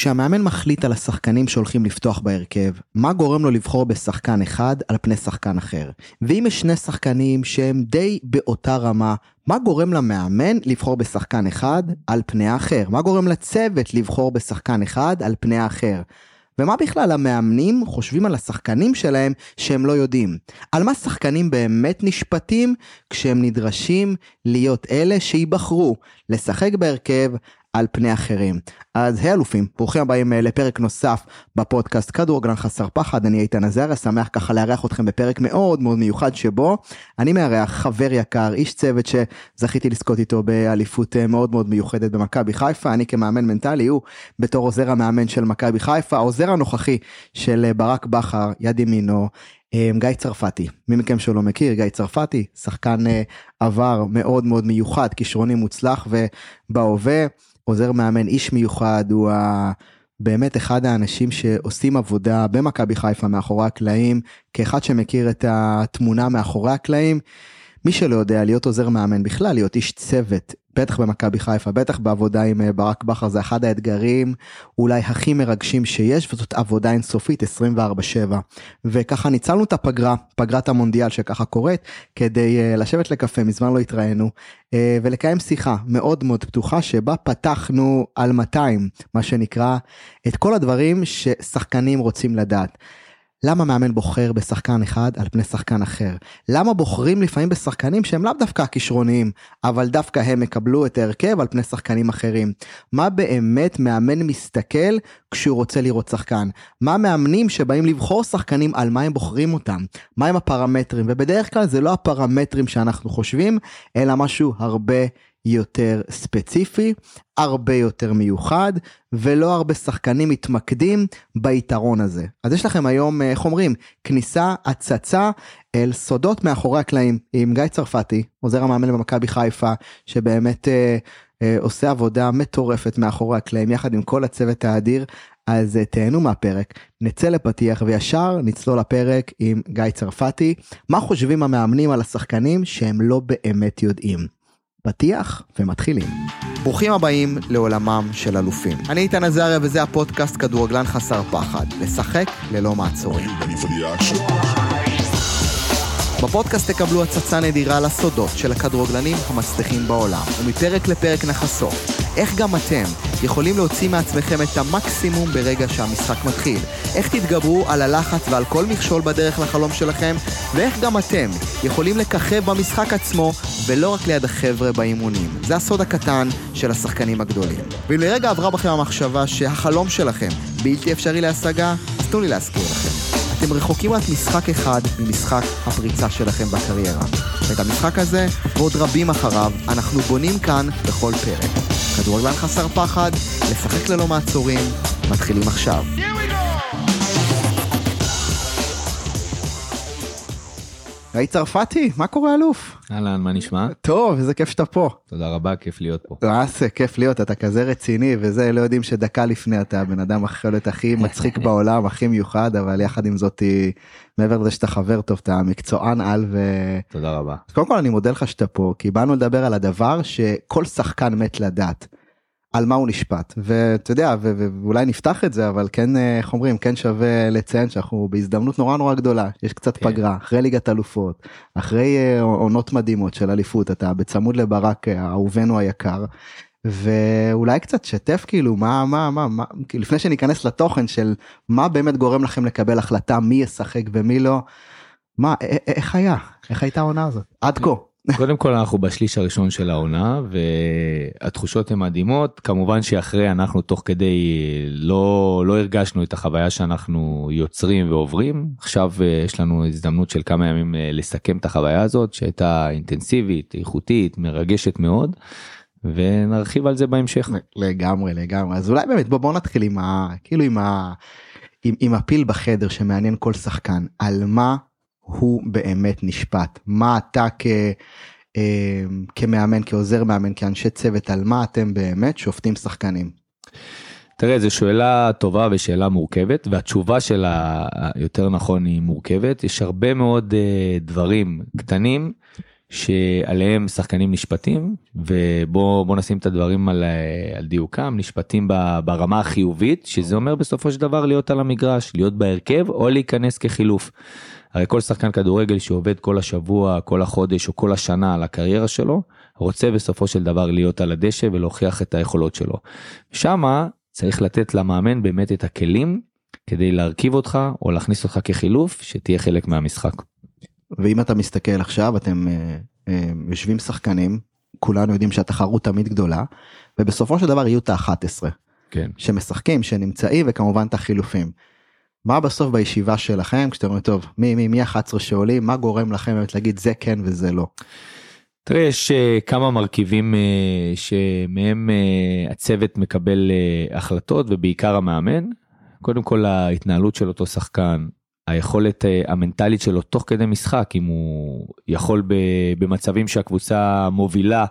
כשהמאמן מחליט על השחקנים שהולכים לפתוח בהרכב, מה גורם לו לבחור בשחקן אחד על פני שחקן אחר? ואם יש שני שחקנים שהם די באותה רמה, מה גורם למאמן לבחור בשחקן אחד על פני האחר? מה גורם לצוות לבחור בשחקן אחד על פני האחר? ומה בכלל המאמנים חושבים על השחקנים שלהם שהם לא יודעים? על מה שחקנים באמת נשפטים כשהם נדרשים להיות אלה שייבחרו לשחק בהרכב על פני אחרים. אז היי אלופים, ברוכים הבאים אה, לפרק נוסף בפודקאסט כדורגלן חסר פחד, אני איתן עזריה, שמח ככה לארח אתכם בפרק מאוד מאוד מיוחד שבו אני מארח חבר יקר, איש צוות שזכיתי לזכות איתו באליפות אה, מאוד מאוד מיוחדת במכבי חיפה, אני כמאמן מנטלי, הוא בתור עוזר המאמן של מכבי חיפה, העוזר הנוכחי של אה, ברק בכר, יד ימינו. גיא צרפתי, מי מכם שלא מכיר, גיא צרפתי, שחקן עבר מאוד מאוד מיוחד, כישרוני מוצלח ובהווה. עוזר מאמן איש מיוחד הוא ה... באמת אחד האנשים שעושים עבודה במכבי חיפה מאחורי הקלעים כאחד שמכיר את התמונה מאחורי הקלעים. מי שלא יודע להיות עוזר מאמן בכלל להיות איש צוות בטח במכבי חיפה בטח בעבודה עם אה, ברק בכר זה אחד האתגרים אולי הכי מרגשים שיש וזאת עבודה אינסופית 24/7 וככה ניצלנו את הפגרה פגרת המונדיאל שככה קורית כדי אה, לשבת לקפה מזמן לא התראינו אה, ולקיים שיחה מאוד מאוד פתוחה שבה פתחנו על 200 מה שנקרא את כל הדברים ששחקנים רוצים לדעת. למה מאמן בוחר בשחקן אחד על פני שחקן אחר? למה בוחרים לפעמים בשחקנים שהם לאו דווקא כישרוניים, אבל דווקא הם יקבלו את ההרכב על פני שחקנים אחרים? מה באמת מאמן מסתכל כשהוא רוצה לראות שחקן? מה מאמנים שבאים לבחור שחקנים על מה הם בוחרים אותם? מהם הפרמטרים? ובדרך כלל זה לא הפרמטרים שאנחנו חושבים, אלא משהו הרבה יותר ספציפי, הרבה יותר מיוחד, ולא הרבה שחקנים מתמקדים ביתרון הזה. אז יש לכם היום, איך אומרים, כניסה, הצצה אל סודות מאחורי הקלעים עם גיא צרפתי, עוזר המאמן במכבי חיפה, שבאמת אה, אה, עושה עבודה מטורפת מאחורי הקלעים יחד עם כל הצוות האדיר. אז אה, תהנו מהפרק, נצא לפתיח וישר נצלול לפרק עם גיא צרפתי. מה חושבים המאמנים על השחקנים שהם לא באמת יודעים? פתיח ומתחילים. ברוכים הבאים לעולמם של אלופים. אני איתן עזריה וזה הפודקאסט כדורגלן חסר פחד. לשחק ללא מעצורים. בפודקאסט תקבלו הצצה נדירה לסודות של הכדורגלנים המצליחים בעולם, ומפרק לפרק נחשוף איך גם אתם יכולים להוציא מעצמכם את המקסימום ברגע שהמשחק מתחיל, איך תתגברו על הלחץ ועל כל מכשול בדרך לחלום שלכם, ואיך גם אתם יכולים לככב במשחק עצמו ולא רק ליד החבר'ה באימונים. זה הסוד הקטן של השחקנים הגדולים. ואם לרגע עברה בכם המחשבה שהחלום שלכם בלתי אפשרי להשגה, אז תנו לי להזכיר לכם. אתם רחוקים רק משחק אחד ממשחק הפריצה שלכם בקריירה. ואת המשחק הזה, ועוד רבים אחריו, אנחנו בונים כאן בכל פרק. כדורגלן חסר פחד, לשחק ללא מעצורים, מתחילים עכשיו. היי צרפתי, מה קורה אלוף? אהלן, מה נשמע? טוב, איזה כיף שאתה פה. תודה רבה, כיף להיות פה. מה זה, כיף להיות, אתה כזה רציני וזה, לא יודעים שדקה לפני אתה הבן אדם יכול להיות הכי מצחיק בעולם, הכי מיוחד, אבל יחד עם זאת, מעבר לזה שאתה חבר טוב, אתה מקצוען על ו... תודה רבה. קודם כל אני מודה לך שאתה פה, כי באנו לדבר על הדבר שכל שחקן מת לדעת. על מה הוא נשפט ואתה יודע ואולי נפתח את זה אבל כן אה, איך אומרים כן שווה לציין שאנחנו בהזדמנות נורא נורא גדולה יש קצת כן. פגרה אחרי ליגת אלופות אחרי אה, עונות מדהימות של אליפות אתה בצמוד לברק אה, אהובנו היקר. ואולי קצת שתף כאילו מה מה מה מה לפני שניכנס לתוכן של מה באמת גורם לכם לקבל החלטה מי ישחק ומי לא. מה איך היה איך הייתה העונה הזאת עד כה. קודם כל אנחנו בשליש הראשון של העונה והתחושות הן מדהימות כמובן שאחרי אנחנו תוך כדי לא לא הרגשנו את החוויה שאנחנו יוצרים ועוברים עכשיו אה, יש לנו הזדמנות של כמה ימים אה, לסכם את החוויה הזאת שהייתה אינטנסיבית איכותית מרגשת מאוד. ונרחיב על זה בהמשך. לגמרי לגמרי אז אולי באמת בוא בוא נתחיל עם ה... כאילו עם ה... עם, עם הפיל בחדר שמעניין כל שחקן על מה הוא באמת נשפט מה אתה כ... אה, כמאמן כעוזר מאמן כאנשי צוות על מה אתם באמת שופטים שחקנים. תראה זו שאלה טובה ושאלה מורכבת והתשובה שלה יותר נכון היא מורכבת יש הרבה מאוד uh, דברים קטנים שעליהם שחקנים נשפטים ובוא נשים את הדברים על, על דיוקם נשפטים ברמה החיובית שזה אומר בסופו של דבר להיות על המגרש להיות בהרכב או להיכנס כחילוף. הרי כל שחקן כדורגל שעובד כל השבוע כל החודש או כל השנה על הקריירה שלו רוצה בסופו של דבר להיות על הדשא ולהוכיח את היכולות שלו. שמה צריך לתת למאמן באמת את הכלים כדי להרכיב אותך או להכניס אותך כחילוף שתהיה חלק מהמשחק. ואם אתה מסתכל עכשיו אתם אה, אה, יושבים שחקנים כולנו יודעים שהתחרות תמיד גדולה ובסופו של דבר יהיו את ה-11 כן. שמשחקים שנמצאים וכמובן את החילופים. מה בסוף בישיבה שלכם כשאתם אומרים טוב מי מי מי 11 שעולים מה גורם לכם באמת להגיד זה כן וזה לא. תראה יש uh, כמה מרכיבים uh, שמהם uh, הצוות מקבל uh, החלטות ובעיקר המאמן. קודם כל ההתנהלות של אותו שחקן היכולת המנטלית שלו תוך כדי משחק אם הוא יכול במצבים שהקבוצה מובילה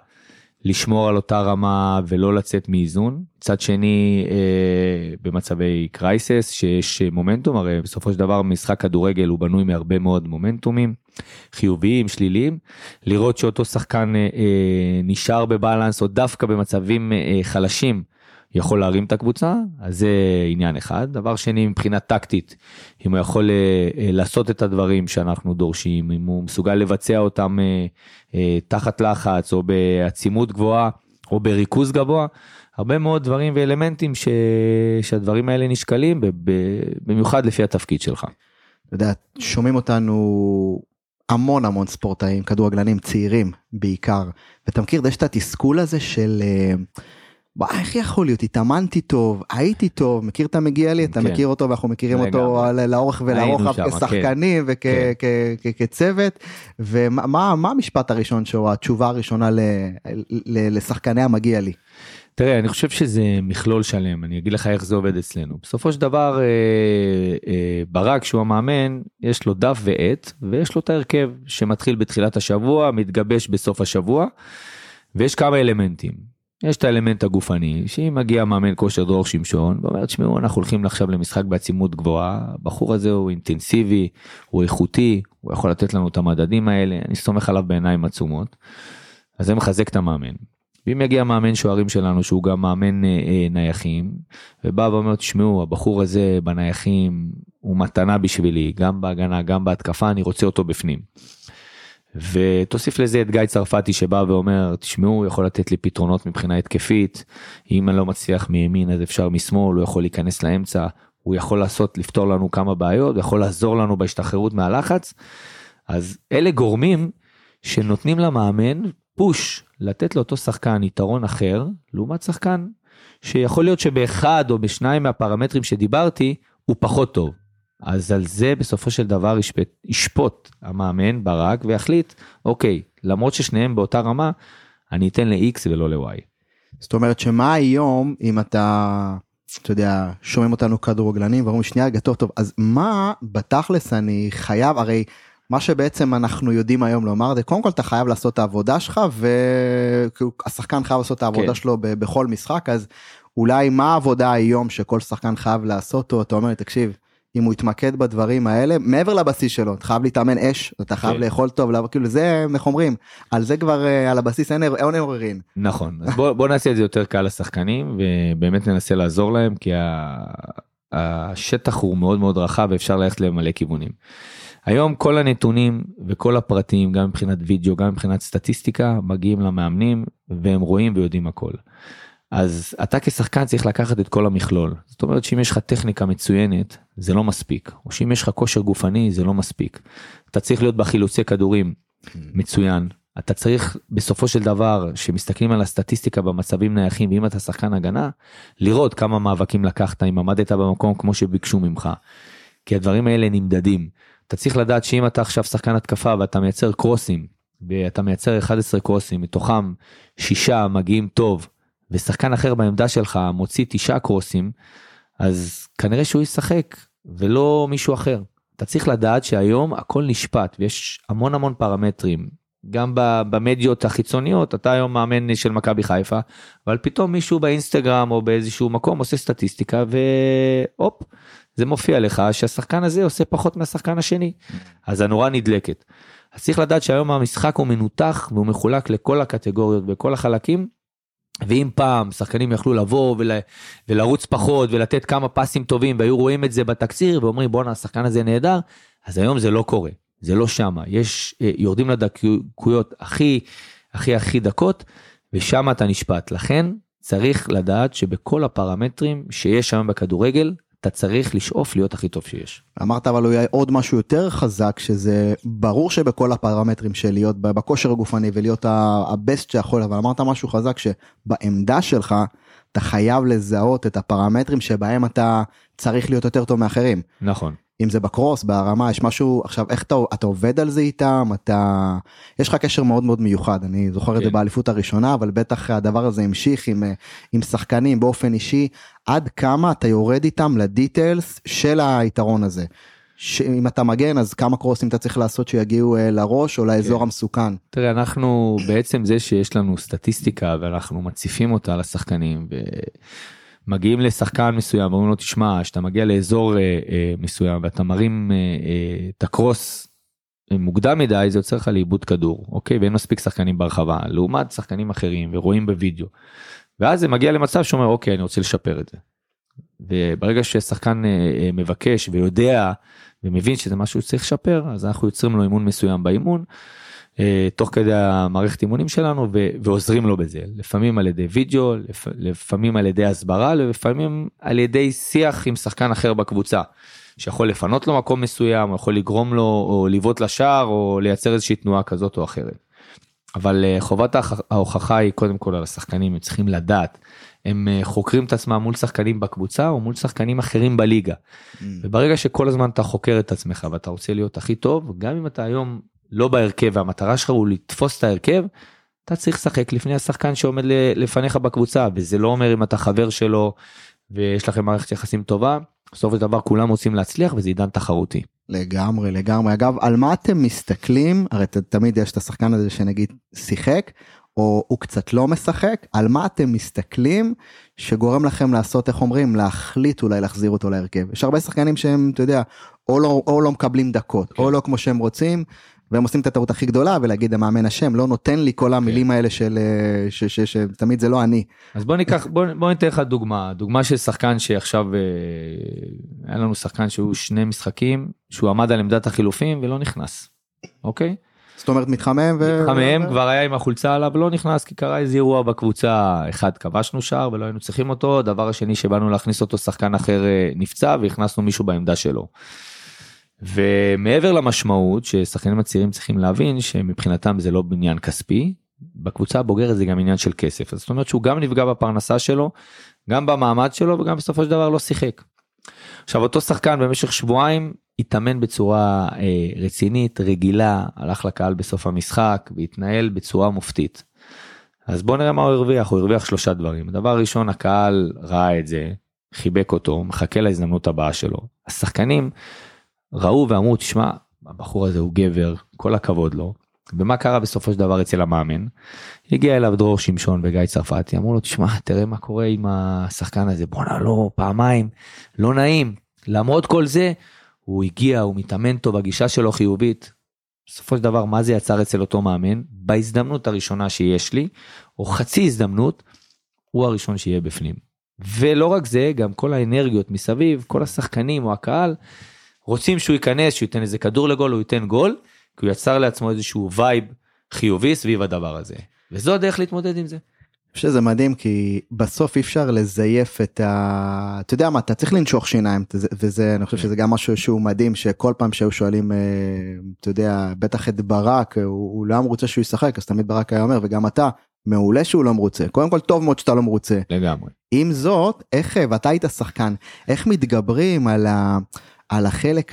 לשמור על אותה רמה ולא לצאת מאיזון. מצד שני אה, במצבי קרייסס שיש מומנטום הרי בסופו של דבר משחק כדורגל הוא בנוי מהרבה מאוד מומנטומים חיוביים שליליים לראות שאותו שחקן אה, אה, נשאר בבלנס או דווקא במצבים אה, חלשים יכול להרים את הקבוצה, אז זה עניין אחד. דבר שני, מבחינה טקטית, אם הוא יכול אה, אה, לעשות את הדברים שאנחנו דורשים, אם הוא מסוגל לבצע אותם אה, תחת לחץ או בעצימות גבוהה או בריכוז גבוה, הרבה מאוד דברים ואלמנטים ש... שהדברים האלה נשקלים, במיוחד לפי התפקיד שלך. אתה יודע, שומעים אותנו המון המון ספורטאים, כדורגלנים צעירים בעיקר, ואתה מכיר, יש את התסכול הזה של... וואי, איך יכול להיות? התאמנתי טוב, הייתי טוב, מכיר את המגיע לי? אתה כן. מכיר אותו ואנחנו מכירים אותו לאורך ולרוחב כשחקנים כן. וכצוות. כן. ומה המשפט הראשון שהוא התשובה הראשונה לשחקני המגיע לי? תראה, אני חושב שזה מכלול שלם, אני אגיד לך איך זה עובד אצלנו. בסופו של דבר, אה, אה, ברק, שהוא המאמן, יש לו דף ועט, ויש לו את ההרכב שמתחיל בתחילת השבוע, מתגבש בסוף השבוע, ויש כמה אלמנטים. יש את האלמנט הגופני שאם מגיע מאמן כושר דרור שמשון ואומר תשמעו אנחנו הולכים עכשיו למשחק בעצימות גבוהה הבחור הזה הוא אינטנסיבי הוא איכותי הוא יכול לתת לנו את המדדים האלה אני סומך עליו בעיניים עצומות. אז זה מחזק את המאמן. ואם יגיע מאמן שוערים שלנו שהוא גם מאמן אה, אה, נייחים ובא ואומר תשמעו הבחור הזה בנייחים הוא מתנה בשבילי גם בהגנה גם בהתקפה אני רוצה אותו בפנים. ותוסיף לזה את גיא צרפתי שבא ואומר תשמעו הוא יכול לתת לי פתרונות מבחינה התקפית. אם אני לא מצליח מימין אז אפשר משמאל הוא יכול להיכנס לאמצע. הוא יכול לעשות לפתור לנו כמה בעיות הוא יכול לעזור לנו בהשתחררות מהלחץ. אז אלה גורמים שנותנים למאמן פוש לתת לאותו שחקן יתרון אחר לעומת שחקן שיכול להיות שבאחד או בשניים מהפרמטרים שדיברתי הוא פחות טוב אז על זה בסופו של דבר ישפט, ישפוט המאמן ברק ויחליט, אוקיי, למרות ששניהם באותה רמה, אני אתן ל-X ולא ל-Y. זאת אומרת שמה היום אם אתה, אתה יודע, שומעים אותנו כדורגלנים ואומרים שנייה רגע טוב טוב, אז מה בתכלס אני חייב, הרי מה שבעצם אנחנו יודעים היום לומר זה קודם כל אתה חייב לעשות את העבודה שלך והשחקן חייב לעשות את העבודה כן. שלו בכל משחק אז אולי מה העבודה היום שכל שחקן חייב לעשות או אתה אומר לי תקשיב. אם הוא יתמקד בדברים האלה מעבר לבסיס שלו אתה חייב להתאמן אש אתה חייב כן. לאכול טוב לא, כאילו זה איך אומרים על זה כבר אה, על הבסיס אין אין עוררין נכון אז בוא, בוא נעשה את זה יותר קל לשחקנים ובאמת ננסה לעזור להם כי ה, השטח הוא מאוד מאוד רחב ואפשר ללכת למלא כיוונים. היום כל הנתונים וכל הפרטים גם מבחינת וידאו גם מבחינת סטטיסטיקה מגיעים למאמנים והם רואים ויודעים הכל. אז אתה כשחקן צריך לקחת את כל המכלול. זאת אומרת שאם יש לך טכניקה מצוינת זה לא מספיק, או שאם יש לך כושר גופני זה לא מספיק. אתה צריך להיות בחילוצי כדורים מצוין. אתה צריך בסופו של דבר שמסתכלים על הסטטיסטיקה במצבים נייחים ואם אתה שחקן הגנה לראות כמה מאבקים לקחת אם עמדת במקום כמו שביקשו ממך. כי הדברים האלה נמדדים. אתה צריך לדעת שאם אתה עכשיו שחקן התקפה ואתה מייצר קרוסים ואתה מייצר 11 קרוסים מתוכם שישה מגיעים טוב ושחקן אחר בעמדה שלך מוציא תשעה קרוסים, אז כנראה שהוא ישחק ולא מישהו אחר. אתה צריך לדעת שהיום הכל נשפט ויש המון המון פרמטרים. גם במדיות החיצוניות אתה היום מאמן של מכבי חיפה אבל פתאום מישהו באינסטגרם או באיזשהו מקום עושה סטטיסטיקה והופ זה מופיע לך שהשחקן הזה עושה פחות מהשחקן השני אז הנורה נדלקת. אז צריך לדעת שהיום המשחק הוא מנותח והוא מחולק לכל הקטגוריות וכל החלקים. ואם פעם שחקנים יכלו לבוא ול, ולרוץ פחות ולתת כמה פסים טובים והיו רואים את זה בתקציר ואומרים בואנה השחקן הזה נהדר, אז היום זה לא קורה, זה לא שמה, יש, אה, יורדים לדקויות הכי הכי הכי דקות ושם אתה נשפט. לכן צריך לדעת שבכל הפרמטרים שיש היום בכדורגל, אתה צריך לשאוף להיות הכי טוב שיש. אמרת אבל יהיה עוד משהו יותר חזק שזה ברור שבכל הפרמטרים של להיות בכושר הגופני ולהיות הבסט שיכול אבל אמרת משהו חזק שבעמדה שלך אתה חייב לזהות את הפרמטרים שבהם אתה צריך להיות יותר טוב מאחרים. נכון. אם זה בקרוס בהרמה יש משהו עכשיו איך אתה אתה עובד על זה איתם אתה יש לך קשר מאוד מאוד מיוחד אני זוכר כן. את זה כן. באליפות הראשונה אבל בטח הדבר הזה המשיך עם עם שחקנים באופן אישי עד כמה אתה יורד איתם לדיטיילס של היתרון הזה. שאם אתה מגן אז כמה קרוסים אתה צריך לעשות שיגיעו אה, לראש או לאזור כן. המסוכן. תראה אנחנו בעצם זה שיש לנו סטטיסטיקה ואנחנו מציפים אותה לשחקנים. ו... מגיעים לשחקן מסוים ואומרים לו תשמע שאתה מגיע לאזור אה, אה, מסוים ואתה מרים אה, אה, את הקרוס מוקדם מדי זה יוצר לך לאיבוד כדור אוקיי ואין מספיק שחקנים ברחבה לעומת שחקנים אחרים ורואים בווידאו. ואז זה מגיע למצב שאומר אוקיי אני רוצה לשפר את זה. וברגע ששחקן אה, אה, מבקש ויודע ומבין שזה משהו שצריך לשפר אז אנחנו יוצרים לו אימון מסוים באימון. אה, תוך כדי המערכת אימונים שלנו ו- ועוזרים לו בזה לפעמים על ידי וידאו לפ- לפעמים על ידי הסברה לפעמים על ידי שיח עם שחקן אחר בקבוצה שיכול לפנות לו מקום מסוים יכול לגרום לו או לבעוט לשער או לייצר איזושהי תנועה כזאת או אחרת. אבל אה, חובת ההוכחה היא קודם כל על השחקנים הם צריכים לדעת הם אה, חוקרים את עצמם מול שחקנים בקבוצה או מול שחקנים אחרים בליגה. Mm. וברגע שכל הזמן אתה חוקר את עצמך ואתה רוצה להיות הכי טוב גם אם אתה היום לא בהרכב והמטרה שלך הוא לתפוס את ההרכב, אתה צריך לשחק לפני השחקן שעומד לפניך בקבוצה וזה לא אומר אם אתה חבר שלו ויש לכם מערכת יחסים טובה בסופו של דבר כולם רוצים להצליח וזה עידן תחרותי. לגמרי לגמרי אגב על מה אתם מסתכלים הרי תמיד יש את השחקן הזה שנגיד שיחק או הוא קצת לא משחק על מה אתם מסתכלים שגורם לכם לעשות איך אומרים להחליט אולי להחזיר אותו להרכב יש הרבה שחקנים שהם אתה יודע או לא או לא מקבלים דקות כן. או לא כמו שהם רוצים והם עושים את הטעות הכי גדולה ולהגיד המאמן השם לא נותן לי כל המילים כן. האלה של אה, שתמיד זה לא אני. אז בוא ניקח בוא, בוא ניתן לך דוגמה דוגמה של שחקן שעכשיו אה, היה לנו שחקן שהוא שני משחקים שהוא עמד על עמדת החילופים ולא נכנס. אוקיי? זאת אומרת מתחמם ו... מתחמם כבר היה עם החולצה עליו לא נכנס כי קרה איזה אירוע בקבוצה אחד כבשנו שער ולא היינו צריכים אותו דבר השני שבאנו להכניס אותו שחקן אחר אה, נפצע והכנסנו מישהו בעמדה שלו. ומעבר למשמעות ששחקנים הצעירים צריכים להבין שמבחינתם זה לא בניין כספי בקבוצה הבוגרת זה גם עניין של כסף אז זאת אומרת שהוא גם נפגע בפרנסה שלו גם במעמד שלו וגם בסופו של דבר לא שיחק. עכשיו אותו שחקן במשך שבועיים התאמן בצורה אה, רצינית רגילה הלך לקהל בסוף המשחק והתנהל בצורה מופתית. אז בוא נראה מה הוא הרוויח הוא הרוויח שלושה דברים הדבר הראשון הקהל ראה את זה חיבק אותו מחכה להזדמנות הבאה שלו השחקנים ראו ואמרו תשמע הבחור הזה הוא גבר כל הכבוד לו. ומה קרה בסופו של דבר אצל המאמן? הגיע אליו דרור שמשון וגיא צרפתי אמרו לו תשמע תראה מה קורה עם השחקן הזה בואנה לא פעמיים לא נעים למרות כל זה הוא הגיע הוא מתאמן טוב הגישה שלו חיובית. בסופו של דבר מה זה יצר אצל אותו מאמן בהזדמנות הראשונה שיש לי או חצי הזדמנות הוא הראשון שיהיה בפנים. ולא רק זה גם כל האנרגיות מסביב כל השחקנים או הקהל רוצים שהוא ייכנס, שהוא ייתן איזה כדור לגול, הוא ייתן גול, כי הוא יצר לעצמו איזשהו וייב חיובי סביב הדבר הזה. וזו הדרך להתמודד עם זה. שזה מדהים כי בסוף אי אפשר לזייף את ה... אתה יודע מה אתה צריך לנשוך שיניים וזה אני חושב כן. שזה גם משהו שהוא מדהים שכל פעם שהיו שואלים אה, אתה יודע בטח את ברק הוא, הוא לא מרוצה שהוא ישחק אז תמיד ברק היה אומר וגם אתה מעולה שהוא לא מרוצה קודם כל טוב מאוד שאתה לא מרוצה לגמרי עם זאת איך ואתה היית שחקן איך מתגברים על ה... על החלק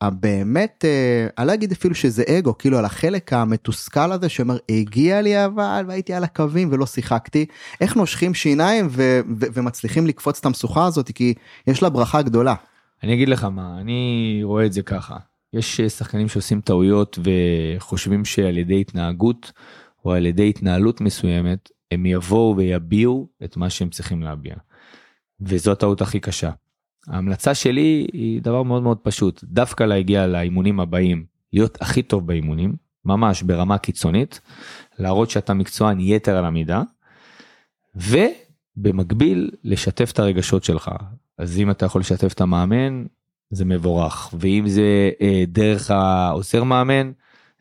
הבאמת, אה, אני לא אגיד אפילו שזה אגו, כאילו על החלק המתוסכל הזה שאומר הגיע לי אבל והייתי על הקווים ולא שיחקתי, איך נושכים שיניים ו- ו- ומצליחים לקפוץ את המשוכה הזאת כי יש לה ברכה גדולה. אני אגיד לך מה, אני רואה את זה ככה, יש שחקנים שעושים טעויות וחושבים שעל ידי התנהגות או על ידי התנהלות מסוימת הם יבואו ויביעו את מה שהם צריכים להביע. וזו הטעות הכי קשה. ההמלצה שלי היא דבר מאוד מאוד פשוט דווקא להגיע לאימונים הבאים להיות הכי טוב באימונים ממש ברמה קיצונית, להראות שאתה מקצוען יתר על המידה, ובמקביל לשתף את הרגשות שלך. אז אם אתה יכול לשתף את המאמן, זה מבורך, ואם זה אה, דרך העוזר מאמן,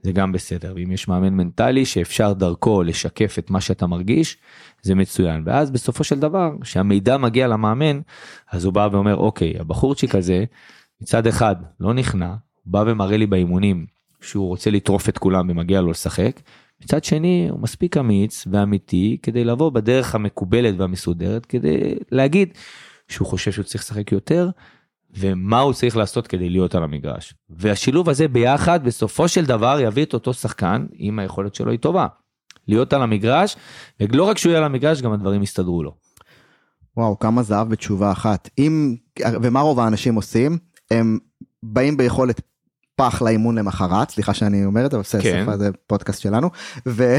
זה גם בסדר, ואם יש מאמן מנטלי שאפשר דרכו לשקף את מה שאתה מרגיש, זה מצוין. ואז בסופו של דבר, כשהמידע מגיע למאמן, אז הוא בא ואומר, אוקיי, הבחורצ'יק הזה, מצד אחד לא נכנע, הוא בא ומראה לי באימונים שהוא רוצה לטרוף את כולם ומגיע לו לשחק, מצד שני הוא מספיק אמיץ ואמיתי כדי לבוא בדרך המקובלת והמסודרת כדי להגיד שהוא חושב שהוא צריך לשחק יותר ומה הוא צריך לעשות כדי להיות על המגרש. והשילוב הזה ביחד בסופו של דבר יביא את אותו שחקן אם היכולת שלו היא טובה. להיות על המגרש ולא רק שהוא יהיה על המגרש גם הדברים יסתדרו לו. וואו כמה זהב בתשובה אחת אם ומה רוב האנשים עושים הם באים ביכולת פח לאימון למחרת סליחה שאני אומר את זה בסדר כן. זה פודקאסט שלנו ו...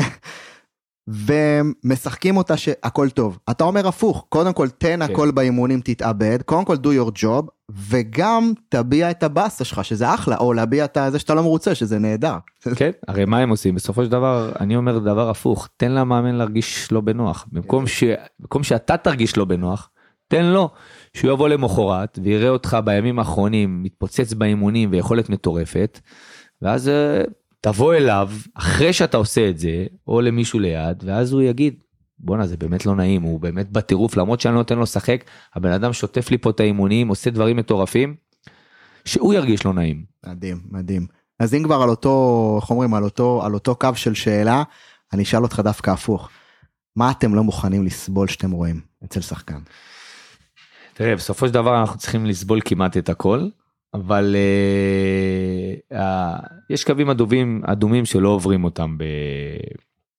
ומשחקים אותה שהכל טוב אתה אומר הפוך קודם כל תן כן. הכל באימונים תתאבד קודם כל do your job וגם תביע את הבאסה שלך שזה אחלה או להביע את זה שאתה לא מרוצה שזה נהדר. כן הרי מה הם עושים בסופו של דבר אני אומר דבר הפוך תן למאמן להרגיש לא בנוח במקום ש... במקום שאתה תרגיש לא בנוח תן לו שהוא יבוא למחרת ויראה אותך בימים האחרונים מתפוצץ באימונים ויכולת מטורפת ואז אה, תבוא אליו אחרי שאתה עושה את זה או למישהו ליד ואז הוא יגיד בואנה זה באמת לא נעים הוא באמת בטירוף למרות שאני לא נותן לו לשחק הבן אדם שוטף לי פה את האימונים עושה דברים מטורפים שהוא ירגיש לא נעים. מדהים מדהים אז אם כבר על אותו איך אומרים על אותו על אותו קו של שאלה אני אשאל אותך דווקא הפוך. מה אתם לא מוכנים לסבול שאתם רואים אצל שחקן. תראה בסופו של דבר אנחנו צריכים לסבול כמעט את הכל אבל uh, uh, יש קווים אדומים אדומים שלא עוברים אותם ב,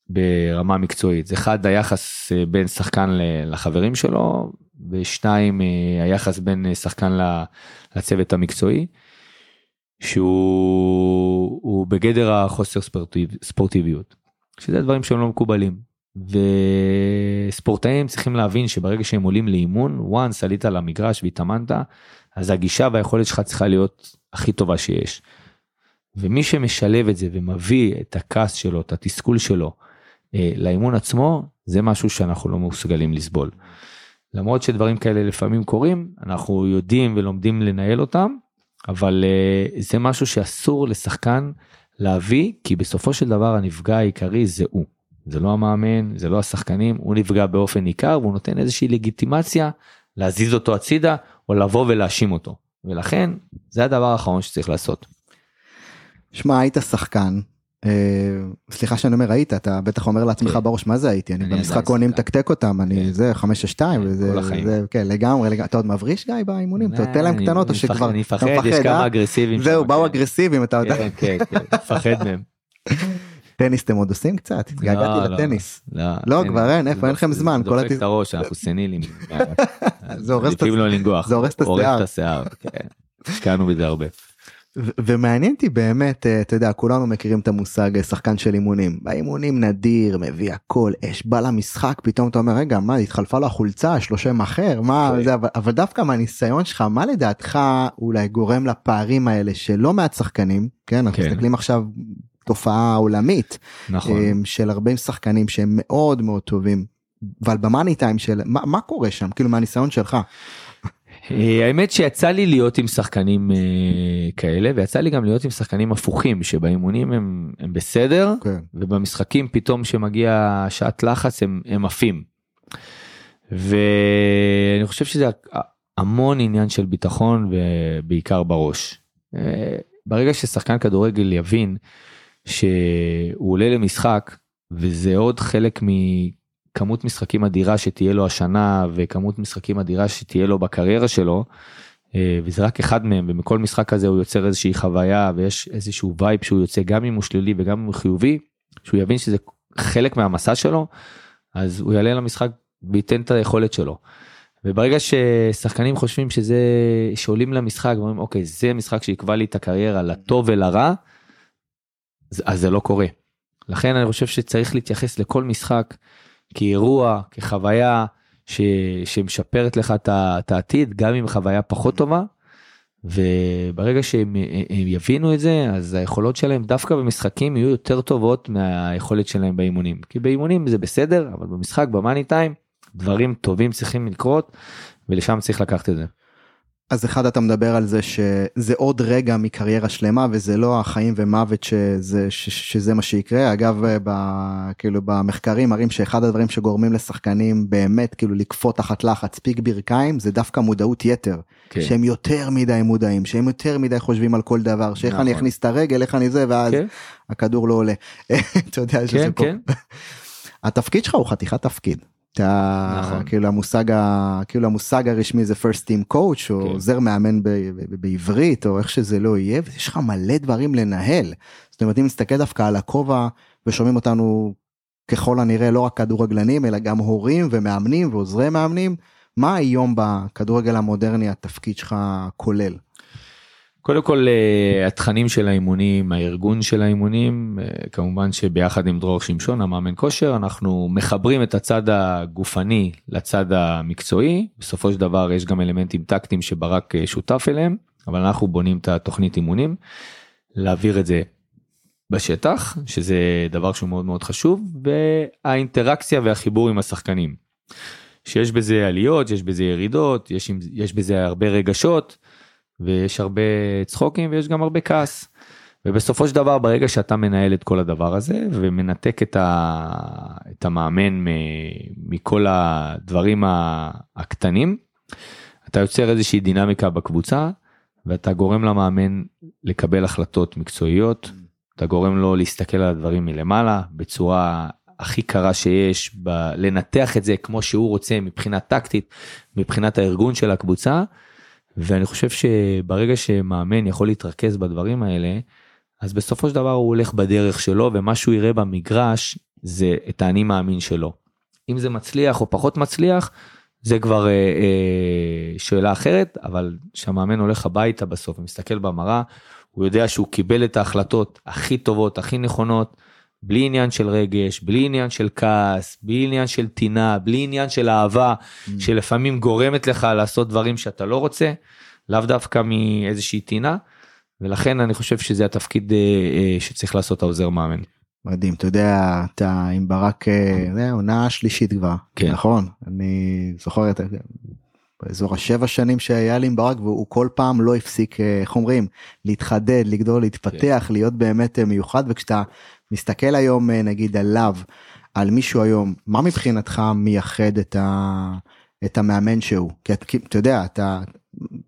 ברמה מקצועית. אחד היחס uh, בין שחקן לחברים שלו ושניים uh, היחס בין שחקן לצוות המקצועי. שהוא בגדר החוסר ספורטיב, ספורטיביות. שזה דברים שהם לא מקובלים. וספורטאים צריכים להבין שברגע שהם עולים לאימון, once עלית למגרש והתאמנת, אז הגישה והיכולת שלך צריכה להיות הכי טובה שיש. ומי שמשלב את זה ומביא את הכעס שלו, את התסכול שלו אה, לאימון עצמו, זה משהו שאנחנו לא מסוגלים לסבול. למרות שדברים כאלה לפעמים קורים, אנחנו יודעים ולומדים לנהל אותם, אבל אה, זה משהו שאסור לשחקן להביא, כי בסופו של דבר הנפגע העיקרי זה הוא. זה לא המאמן, זה לא השחקנים, הוא נפגע באופן ניכר והוא נותן איזושהי לגיטימציה להזיז אותו הצידה או לבוא ולהאשים אותו. ולכן זה הדבר האחרון שצריך לעשות. שמע היית שחקן אה, סליחה שאני אומר היית אתה בטח אומר לעצמך כן. בראש מה זה הייתי אני במשחק עונים מתקתק אותם אני כן. זה 5-2 וזה כן לגמרי אתה עוד מבריש גיא באימונים אתה נותן להם קטנות או שכבר אני מפחד יש כמה אה? אגרסיביים זהו באו אגרסיביים אתה יודע כן כן מפחד מהם. טניס אתם עוד עושים קצת? התגעגעתי לא, לטניס. לא, לא כבר אין, איפה אין לכם זמן. דופק את הראש, אנחנו סנילים. זה הורס את השיער. כן. השקענו בזה הרבה. ומעניין אותי באמת אה, אתה יודע כולנו מכירים את המושג אה, שחקן של אימונים באימונים נדיר מביא הכל אש בא למשחק פתאום אתה אומר רגע מה התחלפה לו החולצה יש לו שם אחר מה. זה אבל, אבל דווקא מהניסיון שלך מה לדעתך אולי גורם לפערים האלה שלא מעט שחקנים כן אנחנו כן. מסתכלים עכשיו תופעה עולמית נכון. אמ, של הרבה שחקנים שהם מאוד מאוד טובים. אבל במאני טיים של מה, מה קורה שם כאילו מהניסיון שלך. אה, האמת שיצא לי להיות עם שחקנים uh, כאלה ויצא לי גם להיות עם שחקנים הפוכים שבאימונים הם, הם בסדר. כן. ובמשחקים פתאום שמגיע שעת לחץ הם, הם עפים. ואני חושב שזה המון עניין של ביטחון ובעיקר בראש. Uh, ברגע ששחקן כדורגל יבין שהוא עולה למשחק וזה עוד חלק מכמות משחקים אדירה שתהיה לו השנה וכמות משחקים אדירה שתהיה לו בקריירה שלו. אה, וזה רק אחד מהם ומכל משחק כזה הוא יוצר איזושהי חוויה ויש איזשהו וייב שהוא יוצא גם אם הוא שלילי וגם אם הוא חיובי שהוא יבין שזה חלק מהמסע שלו אז הוא יעלה למשחק וייתן את היכולת שלו. וברגע ששחקנים חושבים שזה שעולים למשחק ואומרים אוקיי זה משחק שיקבע לי את הקריירה לטוב ולרע אז זה לא קורה. לכן אני חושב שצריך להתייחס לכל משחק כאירוע, כחוויה ש... שמשפרת לך את העתיד, גם אם חוויה פחות טובה, וברגע שהם יבינו את זה אז היכולות שלהם דווקא במשחקים יהיו יותר טובות מהיכולת שלהם באימונים כי באימונים זה בסדר אבל במשחק במאני טיים דברים טובים צריכים לקרות ולשם צריך לקחת את זה. אז אחד אתה מדבר על זה שזה עוד רגע מקריירה שלמה וזה לא החיים ומוות שזה, שזה מה שיקרה אגב ב, כאילו במחקרים מראים שאחד הדברים שגורמים לשחקנים באמת כאילו לקפוא תחת לחץ פיק ברכיים זה דווקא מודעות יתר כן. שהם יותר מדי מודעים שהם יותר מדי חושבים על כל דבר שאיך נכון. אני אכניס את הרגל איך אני זה ואז כן. הכדור לא עולה. אתה יודע כן, שזה כן. פה. התפקיד שלך הוא חתיכת תפקיד. אתה נכון. כאילו המושג ה, כאילו המושג הרשמי זה first team coach או כן. עוזר מאמן ב, ב, בעברית או איך שזה לא יהיה ויש לך מלא דברים לנהל. זאת אומרת אם נסתכל דווקא על הכובע ושומעים אותנו ככל הנראה לא רק כדורגלנים אלא גם הורים ומאמנים ועוזרי מאמנים מה היום בכדורגל המודרני התפקיד שלך כולל. קודם כל אה, התכנים של האימונים הארגון של האימונים אה, כמובן שביחד עם דרור שמשון המאמן כושר אנחנו מחברים את הצד הגופני לצד המקצועי בסופו של דבר יש גם אלמנטים טקטיים שברק אה, שותף אליהם אבל אנחנו בונים את התוכנית אימונים להעביר את זה בשטח שזה דבר שהוא מאוד מאוד חשוב והאינטראקציה והחיבור עם השחקנים. שיש בזה עליות יש בזה ירידות יש, יש בזה הרבה רגשות. ויש הרבה צחוקים ויש גם הרבה כעס. ובסופו של דבר ברגע שאתה מנהל את כל הדבר הזה ומנתק את, ה, את המאמן מכל הדברים הקטנים, אתה יוצר איזושהי דינמיקה בקבוצה ואתה גורם למאמן לקבל החלטות מקצועיות, אתה גורם לו להסתכל על הדברים מלמעלה בצורה הכי קרה שיש, ב- לנתח את זה כמו שהוא רוצה מבחינה טקטית, מבחינת הארגון של הקבוצה. ואני חושב שברגע שמאמן יכול להתרכז בדברים האלה, אז בסופו של דבר הוא הולך בדרך שלו ומה שהוא יראה במגרש זה את האני מאמין שלו. אם זה מצליח או פחות מצליח זה כבר אה, אה, שאלה אחרת אבל כשהמאמן הולך הביתה בסוף ומסתכל במראה הוא יודע שהוא קיבל את ההחלטות הכי טובות הכי נכונות בלי עניין של רגש, בלי עניין של כעס, בלי עניין של טינה, בלי עניין של אהבה, mm. שלפעמים גורמת לך לעשות דברים שאתה לא רוצה, לאו דווקא מאיזושהי טינה, ולכן אני חושב שזה התפקיד אה, אה, שצריך לעשות העוזר מאמן. מדהים, אתה יודע, אתה עם ברק, אה, זה עונה שלישית כבר, כן. נכון? אני זוכר את באזור השבע שנים שהיה לי עם ברק והוא כל פעם לא הפסיק, איך אומרים, להתחדד, לגדול, להתפתח, כן. להיות באמת מיוחד, וכשאתה מסתכל היום אה, נגיד עליו, על מישהו היום, מה מבחינתך מייחד את, ה, את המאמן שהוא? כי אתה יודע, אתה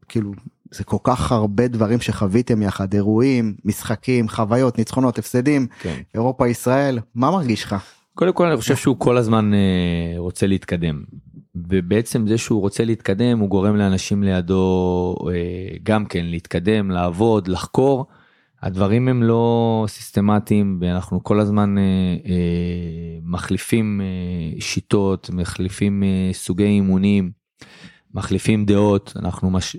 כאילו, זה כל כך הרבה דברים שחוויתם יחד, אירועים, משחקים, חוויות, ניצחונות, הפסדים, כן. אירופה, ישראל, מה מרגיש לך? קודם כל אני חושב שהוא כל הזמן אה, רוצה להתקדם. ובעצם זה שהוא רוצה להתקדם הוא גורם לאנשים לידו אה, גם כן להתקדם לעבוד לחקור הדברים הם לא סיסטמטיים ואנחנו כל הזמן אה, אה, מחליפים אה, שיטות, מחליפים אה, סוגי אימונים, מחליפים דעות, אנחנו מש...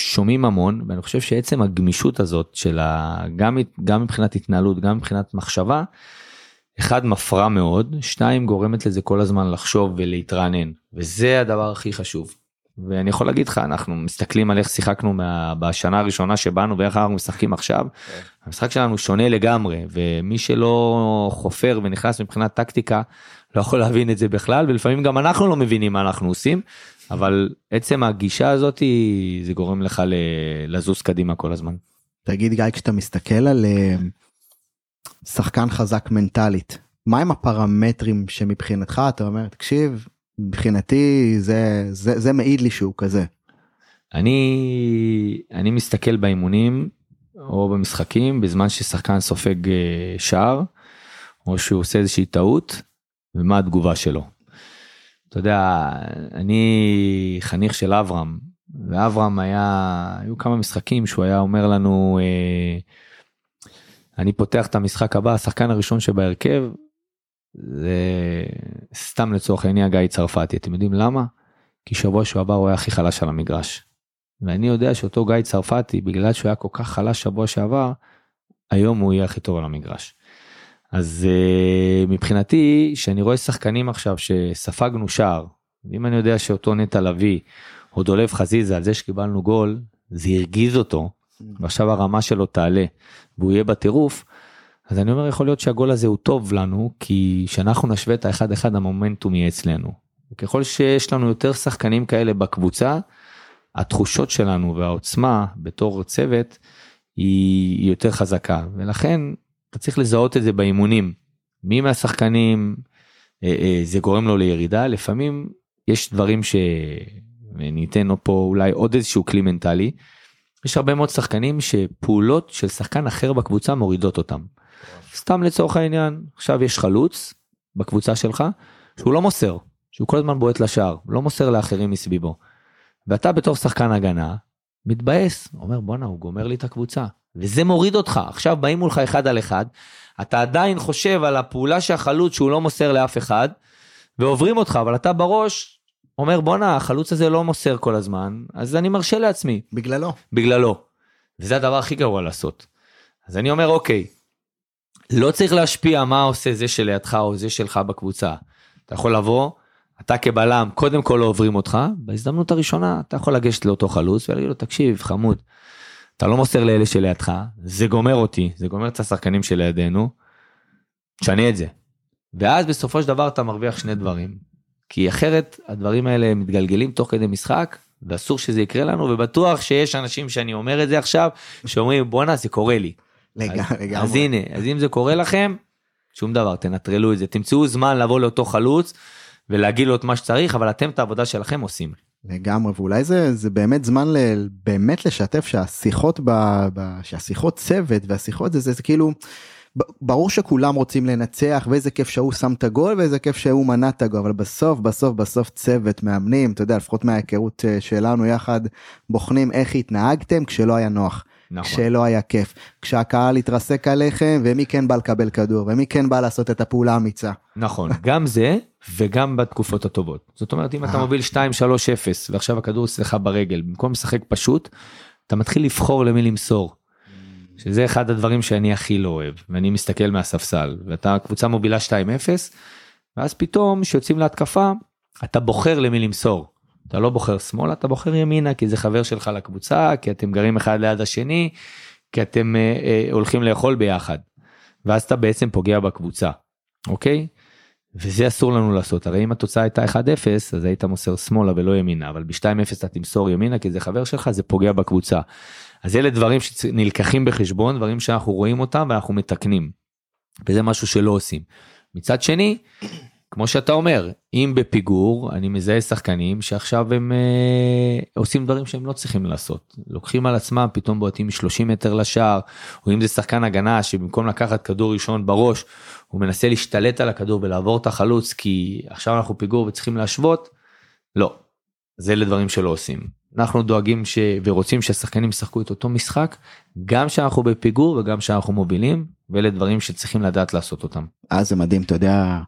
שומעים המון ואני חושב שעצם הגמישות הזאת של ה... גם, גם מבחינת התנהלות, גם מבחינת מחשבה, אחד מפרה מאוד, שתיים גורמת לזה כל הזמן לחשוב ולהתרענן וזה הדבר הכי חשוב. ואני יכול להגיד לך אנחנו מסתכלים על איך שיחקנו מה, בשנה הראשונה שבאנו ואיך אנחנו משחקים עכשיו. Okay. כן. המשחק שלנו שונה לגמרי ומי שלא חופר ונכנס מבחינת טקטיקה לא יכול להבין את זה בכלל ולפעמים גם אנחנו לא מבינים מה אנחנו עושים אבל עצם הגישה הזאת זה גורם לך לזוז קדימה כל הזמן. תגיד גיא כשאתה מסתכל על אה, שחקן חזק מנטלית מה הם הפרמטרים שמבחינתך אתה אומר תקשיב מבחינתי זה זה זה מעיד לי שהוא כזה. אני אני מסתכל באימונים או במשחקים בזמן ששחקן סופג אה, שער או שהוא עושה איזושהי טעות ומה התגובה שלו. אתה יודע אני חניך של אברהם ואברהם היה היו כמה משחקים שהוא היה אומר לנו אה, אני פותח את המשחק הבא השחקן הראשון שבהרכב זה סתם לצורך העניין גיא צרפתי אתם יודעים למה? כי שבוע שעבר הוא היה הכי חלש על המגרש. ואני יודע שאותו גיא צרפתי בגלל שהוא היה כל כך חלש שבוע שעבר היום הוא יהיה הכי טוב על המגרש. אז uh, מבחינתי שאני רואה שחקנים עכשיו שספגנו שער אם אני יודע שאותו נטע לביא או דולב חזיזה על זה שקיבלנו גול זה הרגיז אותו, ועכשיו הרמה שלו תעלה, והוא יהיה בטירוף, אז אני אומר יכול להיות שהגול הזה הוא טוב לנו כי שאנחנו נשווה את האחד אחד המומנטום יהיה אצלנו. ככל שיש לנו יותר שחקנים כאלה בקבוצה התחושות שלנו והעוצמה בתור צוות היא יותר חזקה ולכן אתה צריך לזהות את זה באימונים. מי מהשחקנים אה, אה, זה גורם לו לירידה לפעמים יש דברים שניתן פה אולי עוד איזשהו כלי מנטלי. יש הרבה מאוד שחקנים שפעולות של שחקן אחר בקבוצה מורידות אותם. סתם לצורך העניין עכשיו יש חלוץ בקבוצה שלך שהוא לא מוסר שהוא כל הזמן בועט לשער לא מוסר לאחרים מסביבו. ואתה בתור שחקן הגנה מתבאס אומר בואנה הוא גומר לי את הקבוצה וזה מוריד אותך עכשיו באים מולך אחד על אחד אתה עדיין חושב על הפעולה שהחלוץ שהוא לא מוסר לאף אחד ועוברים אותך אבל אתה בראש אומר בואנה החלוץ הזה לא מוסר כל הזמן אז אני מרשה לעצמי בגללו. בגללו. וזה הדבר הכי גרוע לעשות. אז אני אומר אוקיי לא צריך להשפיע מה עושה זה שלידך או זה שלך בקבוצה. אתה יכול לבוא, אתה כבלם, קודם כל לא עוברים אותך, בהזדמנות הראשונה אתה יכול לגשת לאותו חלוץ ולהגיד לו, תקשיב, חמוד, אתה לא מוסר לאלה שלידך, זה גומר אותי, זה גומר את השחקנים שלידינו, תשנה את זה. ואז בסופו של דבר אתה מרוויח שני דברים. כי אחרת הדברים האלה מתגלגלים תוך כדי משחק, ואסור שזה יקרה לנו, ובטוח שיש אנשים שאני אומר את זה עכשיו, שאומרים בואנה זה קורה לי. לגמרי. אז הנה, אז אם זה קורה לכם, שום דבר, תנטרלו את זה, תמצאו זמן לבוא לאותו חלוץ ולהגיד לו את מה שצריך, אבל אתם את העבודה שלכם עושים. לגמרי ואולי זה זה באמת זמן ל, באמת לשתף שהשיחות ב, ב, שהשיחות צוות והשיחות זה, זה זה כאילו ברור שכולם רוצים לנצח ואיזה כיף שההוא שם את הגול ואיזה כיף שההוא מנע את הגול אבל בסוף בסוף בסוף צוות מאמנים אתה יודע לפחות מההיכרות אה, שלנו יחד בוחנים איך התנהגתם כשלא היה נוח. נכון. שלא היה כיף כשהקהל התרסק עליכם ומי כן בא לקבל כדור ומי כן בא לעשות את הפעולה האמיצה. נכון גם זה וגם בתקופות הטובות זאת אומרת אם אתה אה. מוביל 2-3-0 ועכשיו הכדור אצלך ברגל במקום לשחק פשוט אתה מתחיל לבחור למי למסור. שזה אחד הדברים שאני הכי לא אוהב ואני מסתכל מהספסל ואתה קבוצה מובילה 2-0 ואז פתאום כשיוצאים להתקפה אתה בוחר למי למסור. אתה לא בוחר שמאלה אתה בוחר ימינה כי זה חבר שלך לקבוצה כי אתם גרים אחד ליד השני כי אתם אה, אה, הולכים לאכול ביחד. ואז אתה בעצם פוגע בקבוצה אוקיי. וזה אסור לנו לעשות הרי אם התוצאה הייתה 1-0 אז היית מוסר שמאלה ולא ימינה אבל ב-2-0 אתה תמסור ימינה כי זה חבר שלך זה פוגע בקבוצה. אז אלה דברים שנלקחים בחשבון דברים שאנחנו רואים אותם ואנחנו מתקנים. וזה משהו שלא עושים. מצד שני כמו שאתה אומר אם בפיגור אני מזהה שחקנים שעכשיו הם אה, עושים דברים שהם לא צריכים לעשות לוקחים על עצמם פתאום בועטים 30 מטר לשער או אם זה שחקן הגנה שבמקום לקחת כדור ראשון בראש הוא מנסה להשתלט על הכדור ולעבור את החלוץ כי עכשיו אנחנו פיגור וצריכים להשוות. לא. זה אלה דברים שלא עושים. אנחנו דואגים ש... ורוצים שהשחקנים ישחקו את אותו משחק גם שאנחנו בפיגור וגם שאנחנו מובילים ואלה דברים שצריכים לדעת לעשות אותם. אה, זה מדהים אתה יודע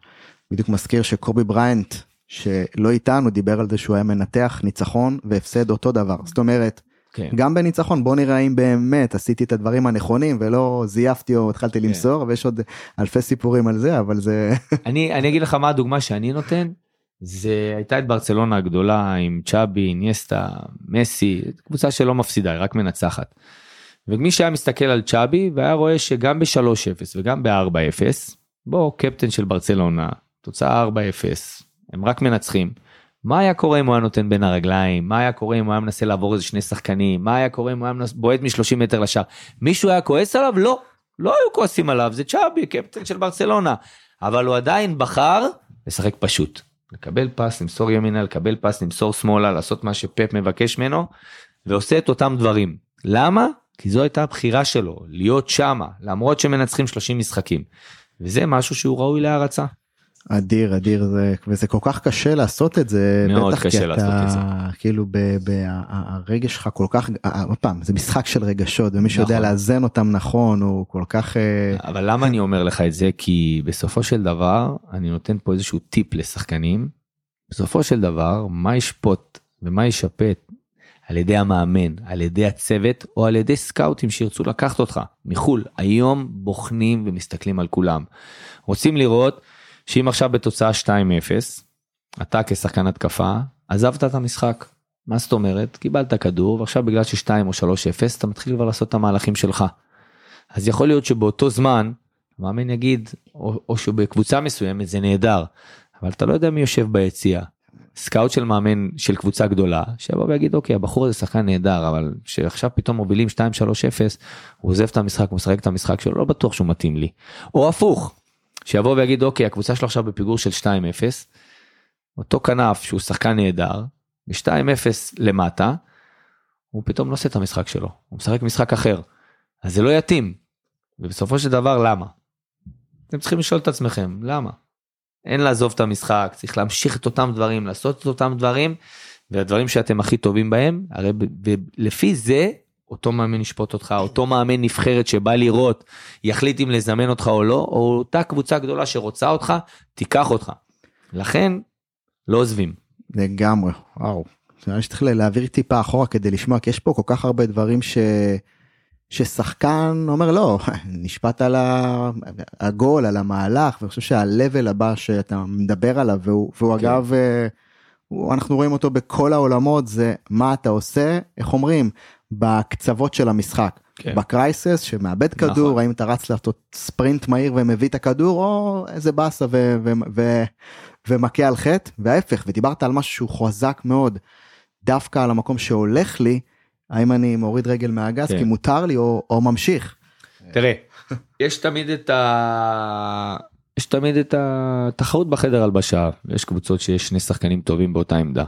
בדיוק מזכיר שקובי בריינט שלא איתנו דיבר על זה שהוא היה מנתח ניצחון והפסד אותו דבר זאת אומרת כן. גם בניצחון בוא נראה אם באמת עשיתי את הדברים הנכונים ולא זייפתי או התחלתי כן. למסור ויש עוד אלפי סיפורים על זה אבל זה אני אני אגיד לך מה הדוגמה שאני נותן זה הייתה את ברצלונה הגדולה עם צ'אבי איניאסטה מסי קבוצה שלא מפסידה היא רק מנצחת. ומי שהיה מסתכל על צ'אבי והיה רואה שגם ב-3-0 וגם ב-4-0 בוא קפטן של ברצלונה תוצאה 4-0 הם רק מנצחים. מה היה קורה אם הוא היה נותן בין הרגליים? מה היה קורה אם הוא היה מנסה לעבור איזה שני שחקנים? מה היה קורה אם הוא היה בועט מ-30 מטר לשער? מישהו היה כועס עליו? לא. לא היו כועסים עליו זה צ'אבי קפטן של ברצלונה. אבל הוא עדיין בחר לשחק פשוט. לקבל פס למסור ימינה לקבל פס למסור שמאלה לעשות מה שפפ מבקש ממנו ועושה את אותם דברים. למה? כי זו הייתה הבחירה שלו להיות שמה למרות שמנצחים 30 משחקים. וזה משהו שהוא ראוי להערצה. אדיר אדיר זה וזה כל כך קשה לעשות את זה מאוד בטח קשה לעשות אתה, את זה כאילו הרגש שלך כל כך עוד פעם זה משחק של רגשות ומי שיודע נכון. לאזן אותם נכון הוא כל כך אה, אבל למה אני אומר לך את זה כי בסופו של דבר אני נותן פה איזשהו טיפ לשחקנים בסופו של דבר מה ישפוט ומה ישפט על ידי המאמן על ידי הצוות או על ידי סקאוטים שירצו לקחת אותך מחול היום בוחנים ומסתכלים על כולם רוצים לראות. שאם עכשיו בתוצאה 2-0 אתה כשחקן התקפה עזבת את המשחק מה זאת אומרת? קיבלת כדור ועכשיו בגלל ש2 או 3-0 אתה מתחיל כבר לעשות את המהלכים שלך. אז יכול להיות שבאותו זמן המאמן יגיד או, או שבקבוצה מסוימת זה נהדר אבל אתה לא יודע מי יושב ביציע. סקאוט של מאמן של קבוצה גדולה שיבוא ויגיד אוקיי הבחור הזה שחקן נהדר אבל שעכשיו פתאום מובילים 2-3-0 הוא עוזב את המשחק משחק את המשחק שלו לא בטוח שהוא מתאים לי. או הפוך שיבוא ויגיד אוקיי הקבוצה שלו עכשיו בפיגור של 2-0 אותו כנף שהוא שחקן נהדר ב-2-0 למטה הוא פתאום לא עושה את המשחק שלו הוא משחק משחק אחר אז זה לא יתאים. ובסופו של דבר למה? אתם צריכים לשאול את עצמכם למה. אין לעזוב את המשחק צריך להמשיך את אותם דברים לעשות את אותם דברים והדברים שאתם הכי טובים בהם הרי לפי זה אותו מאמן ישפוט אותך אותו מאמן נבחרת שבא לראות יחליט אם לזמן אותך או לא או אותה קבוצה גדולה שרוצה אותך תיקח אותך. לכן לא עוזבים. לגמרי וואו. נראה לי שצריך להעביר טיפה אחורה כדי לשמוע כי יש פה כל כך הרבה דברים ש... ששחקן אומר לא נשפט על הגול על המהלך ואני חושב שהלבל הבא שאתה מדבר עליו והוא, והוא כן. אגב אה, אנחנו רואים אותו בכל העולמות זה מה אתה עושה איך אומרים בקצוות של המשחק כן. בקרייסס שמאבד נכון. כדור האם אתה רץ לעשות ספרינט מהיר ומביא את הכדור או איזה באסה ו- ו- ו- ומכה על חטא וההפך ודיברת על משהו שהוא חזק מאוד דווקא על המקום שהולך לי. האם אני מוריד רגל מהגז כן. כי מותר לי או, או ממשיך. תראה, יש תמיד את ה... יש תמיד את התחרות בחדר הלבשה, יש קבוצות שיש שני שחקנים טובים באותה עמדה.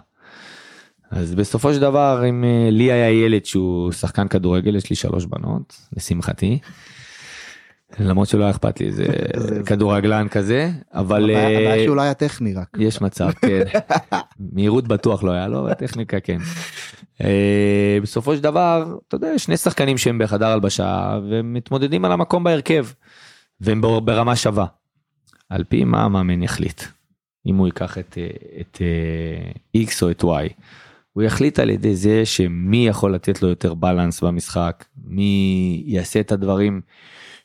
אז בסופו של דבר אם אה, לי היה ילד שהוא שחקן כדורגל יש לי שלוש בנות לשמחתי. למרות שלא היה אכפת לי איזה כדורגלן כזה אבל הבעיה אה, שאולי היה טכני רק יש מצב כן מהירות בטוח לא היה לו טכניקה כן. אה, בסופו של דבר אתה יודע שני שחקנים שהם בחדר הלבשה ומתמודדים על המקום בהרכב והם ברמה שווה. על פי מה המאמן יחליט אם הוא ייקח את, את x או את y. הוא יחליט על ידי זה שמי יכול לתת לו יותר בלנס במשחק מי יעשה את הדברים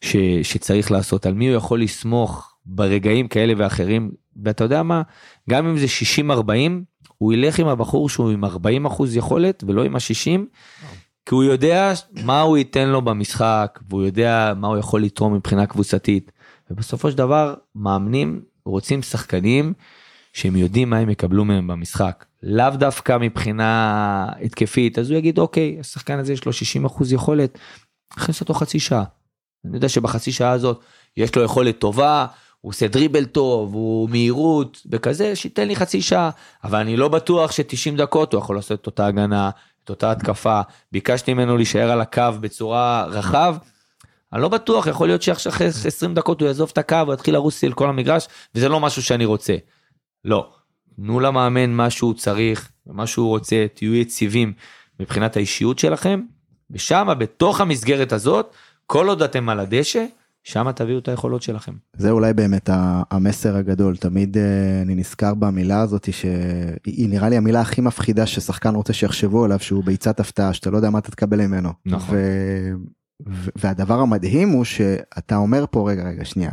ש, שצריך לעשות, על מי הוא יכול לסמוך ברגעים כאלה ואחרים, ואתה יודע מה, גם אם זה 60-40, הוא ילך עם הבחור שהוא עם 40 אחוז יכולת ולא עם ה-60, כי הוא יודע מה הוא ייתן לו במשחק, והוא יודע מה הוא יכול לתרום מבחינה קבוצתית. ובסופו של דבר, מאמנים רוצים שחקנים שהם יודעים מה הם יקבלו מהם במשחק. לאו דווקא מבחינה התקפית, אז הוא יגיד, אוקיי, השחקן הזה יש לו 60 אחוז יכולת, נכנס אותו חצי שעה. אני יודע שבחצי שעה הזאת יש לו יכולת טובה, הוא עושה דריבל טוב, הוא מהירות וכזה, שייתן לי חצי שעה, אבל אני לא בטוח ש-90 דקות הוא יכול לעשות את אותה הגנה, את אותה התקפה, ביקשתי ממנו להישאר על הקו בצורה רחב. אני לא בטוח, יכול להיות שעכשיו אחרי 20 דקות הוא יעזוב את הקו ויתחיל לרוץ לי לכל המגרש, וזה לא משהו שאני רוצה. לא. תנו למאמן מה שהוא צריך, מה שהוא רוצה, תהיו יציבים מבחינת האישיות שלכם, ושם בתוך המסגרת הזאת כל עוד אתם על הדשא, שם תביאו את היכולות שלכם. זה אולי באמת המסר הגדול, תמיד אה, אני נזכר במילה הזאת שהיא נראה לי המילה הכי מפחידה ששחקן רוצה שיחשבו עליו שהוא ביצת הפתעה שאתה לא יודע מה אתה תקבל ממנו. נכון. ו... והדבר המדהים הוא שאתה אומר פה רגע רגע שנייה.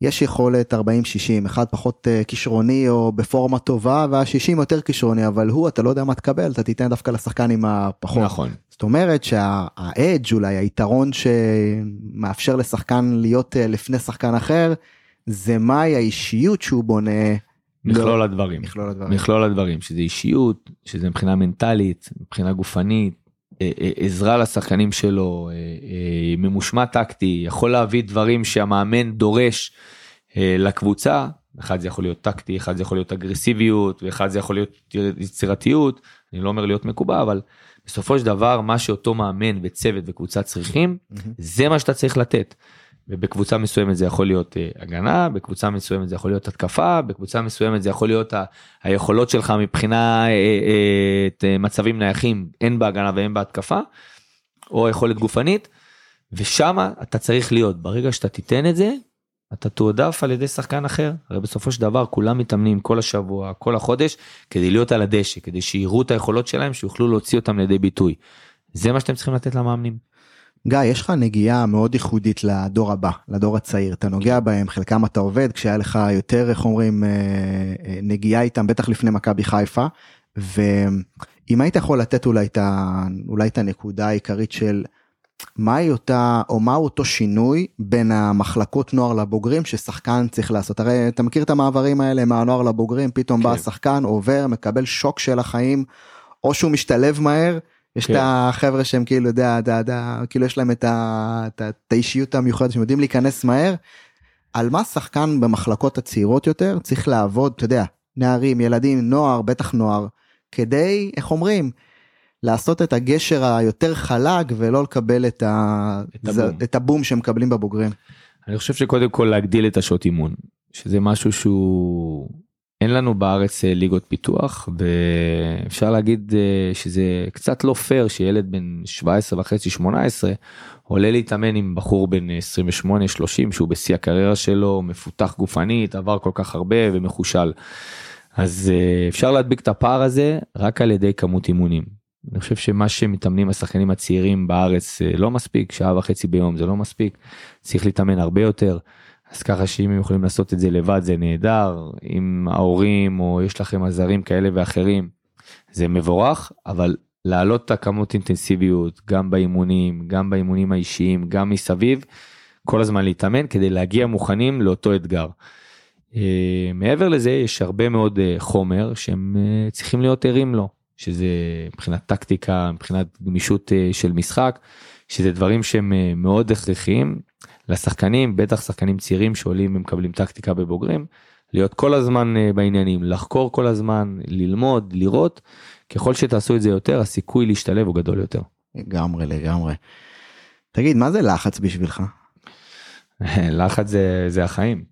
יש יכולת 40-60 אחד פחות uh, כישרוני או בפורמה טובה וה-60 יותר כישרוני אבל הוא אתה לא יודע מה תקבל אתה תיתן דווקא לשחקן עם הפחות. נכון. זאת אומרת שהאדג' אולי היתרון שמאפשר לשחקן להיות uh, לפני שחקן אחר זה מהי האישיות שהוא בונה. מכלול לא, הדברים. מכלול הדברים. מכלול הדברים שזה אישיות שזה מבחינה מנטלית מבחינה גופנית אה, עזרה לשחקנים שלו, ממושמע טקטי, יכול להביא דברים שהמאמן דורש לקבוצה, אחד זה יכול להיות טקטי, אחד זה יכול להיות אגרסיביות, ואחד זה יכול להיות יצירתיות, אני לא אומר להיות מקובע, אבל בסופו של דבר מה שאותו מאמן וצוות וקבוצה צריכים, זה מה שאתה צריך לתת. ובקבוצה מסוימת זה יכול להיות uh, הגנה, בקבוצה מסוימת זה יכול להיות התקפה, בקבוצה מסוימת זה יכול להיות ה- היכולות שלך מבחינה uh, uh, מצבים נייחים, הן בהגנה והן בהתקפה, או יכולת גופנית, ושם אתה צריך להיות, ברגע שאתה תיתן את זה, אתה תועדף על ידי שחקן אחר, הרי בסופו של דבר כולם מתאמנים כל השבוע, כל החודש, כדי להיות על הדשא, כדי שיראו את היכולות שלהם, שיוכלו להוציא אותם לידי ביטוי. זה מה שאתם צריכים לתת למאמנים. גיא, יש לך נגיעה מאוד ייחודית לדור הבא, לדור הצעיר, אתה נוגע בהם, חלקם אתה עובד, כשהיה לך יותר, איך אומרים, אה, אה, נגיעה איתם, בטח לפני מכבי חיפה, ואם אם היית יכול לתת אולי את, ה, אולי את הנקודה העיקרית של מהי אותה או מהו אותו שינוי בין המחלקות נוער לבוגרים ששחקן צריך לעשות? הרי אתה מכיר את המעברים האלה מהנוער לבוגרים פתאום כן. בא השחקן עובר מקבל שוק של החיים או שהוא משתלב מהר יש כן. את החבר'ה שהם כאילו יודע, יודע, יודע כאילו יש להם את, ה, את, את האישיות המיוחדת שהם יודעים להיכנס מהר. על מה שחקן במחלקות הצעירות יותר צריך לעבוד אתה יודע נערים ילדים נוער בטח נוער כדי איך אומרים לעשות את הגשר היותר חלק ולא לקבל את, ה... את, הבום. את הבום שמקבלים בבוגרים. אני חושב שקודם כל להגדיל את השעות אימון שזה משהו שהוא אין לנו בארץ אה, ליגות פיתוח ואפשר להגיד אה, שזה קצת לא פייר שילד בן 17 וחצי 18 עולה להתאמן עם בחור בן 28 30 שהוא בשיא הקריירה שלו מפותח גופנית עבר כל כך הרבה ומחושל. אז אה, אפשר להדביק את הפער הזה רק על ידי כמות אימונים. אני חושב שמה שמתאמנים השחקנים הצעירים בארץ לא מספיק שעה וחצי ביום זה לא מספיק צריך להתאמן הרבה יותר. אז ככה שאם הם יכולים לעשות את זה לבד זה נהדר עם ההורים או יש לכם עזרים כאלה ואחרים זה מבורך אבל להעלות את הכמות אינטנסיביות גם באימונים גם באימונים האישיים גם מסביב כל הזמן להתאמן כדי להגיע מוכנים לאותו אתגר. Uh, מעבר לזה יש הרבה מאוד uh, חומר שהם uh, צריכים להיות ערים לו שזה מבחינת טקטיקה מבחינת גמישות של משחק שזה דברים שהם מאוד הכרחיים לשחקנים בטח שחקנים צעירים שעולים ומקבלים טקטיקה בבוגרים להיות כל הזמן אה, בעניינים לחקור כל הזמן ללמוד לראות ככל שתעשו את זה יותר הסיכוי להשתלב הוא גדול יותר. לגמרי לגמרי. תגיד מה זה לחץ בשבילך? לחץ זה זה החיים.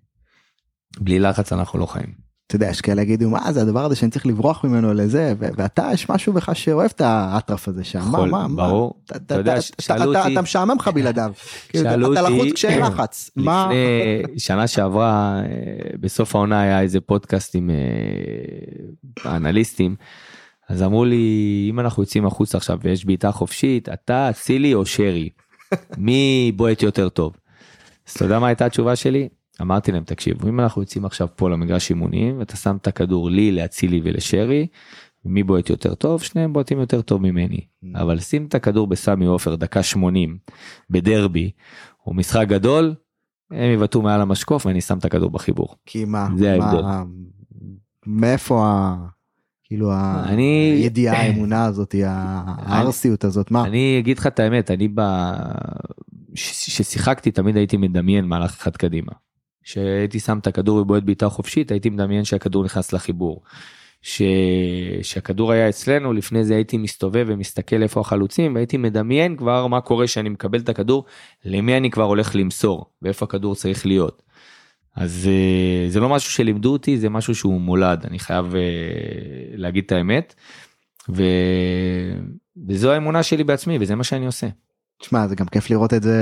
בלי לחץ אנחנו לא חיים. אתה יודע, יש כאלה יגידו מה זה הדבר הזה שאני צריך לברוח ממנו לזה ואתה יש משהו בך שאוהב את האטרף הזה שם. מה, מה, ברור. אתה, יודע, שאלו אותי. אתה משעמם לך בלעדיו. כאילו, שאלו אותי. אתה לחוץ כשאין לחץ. לפני שנה שעברה אה, בסוף העונה היה איזה פודקאסט עם אה, אנליסטים. אז אמרו לי אם אנחנו יוצאים החוצה עכשיו ויש בעיטה חופשית אתה אצילי או שרי מי בועט יותר טוב. אז אתה יודע מה הייתה התשובה שלי אמרתי להם תקשיבו אם אנחנו יוצאים עכשיו פה למגרש אימונים ואתה שם את הכדור לי לאצילי ולשרי מי בועט יותר טוב שניהם בועטים יותר טוב ממני mm. אבל שים את הכדור בסמי עופר דקה 80 בדרבי או משחק גדול הם יבעטו מעל המשקוף ואני שם את הכדור בחיבור. כי מה? זה ההבדל. מאיפה ה... כאילו אני הידיעה האמונה הזאת הארסיות הזאת מה אני אגיד לך את האמת אני ב... ששיחקתי תמיד הייתי מדמיין מהלך אחד קדימה. שהייתי שם את הכדור ובועט בעיטה חופשית הייתי מדמיין שהכדור נכנס לחיבור. ש... שהכדור היה אצלנו לפני זה הייתי מסתובב ומסתכל איפה החלוצים והייתי מדמיין כבר מה קורה שאני מקבל את הכדור למי אני כבר הולך למסור ואיפה הכדור צריך להיות. אז אה, זה לא משהו שלימדו אותי זה משהו שהוא מולד אני חייב אה, להגיד את האמת. ו... וזו האמונה שלי בעצמי וזה מה שאני עושה. תשמע זה גם כיף לראות את זה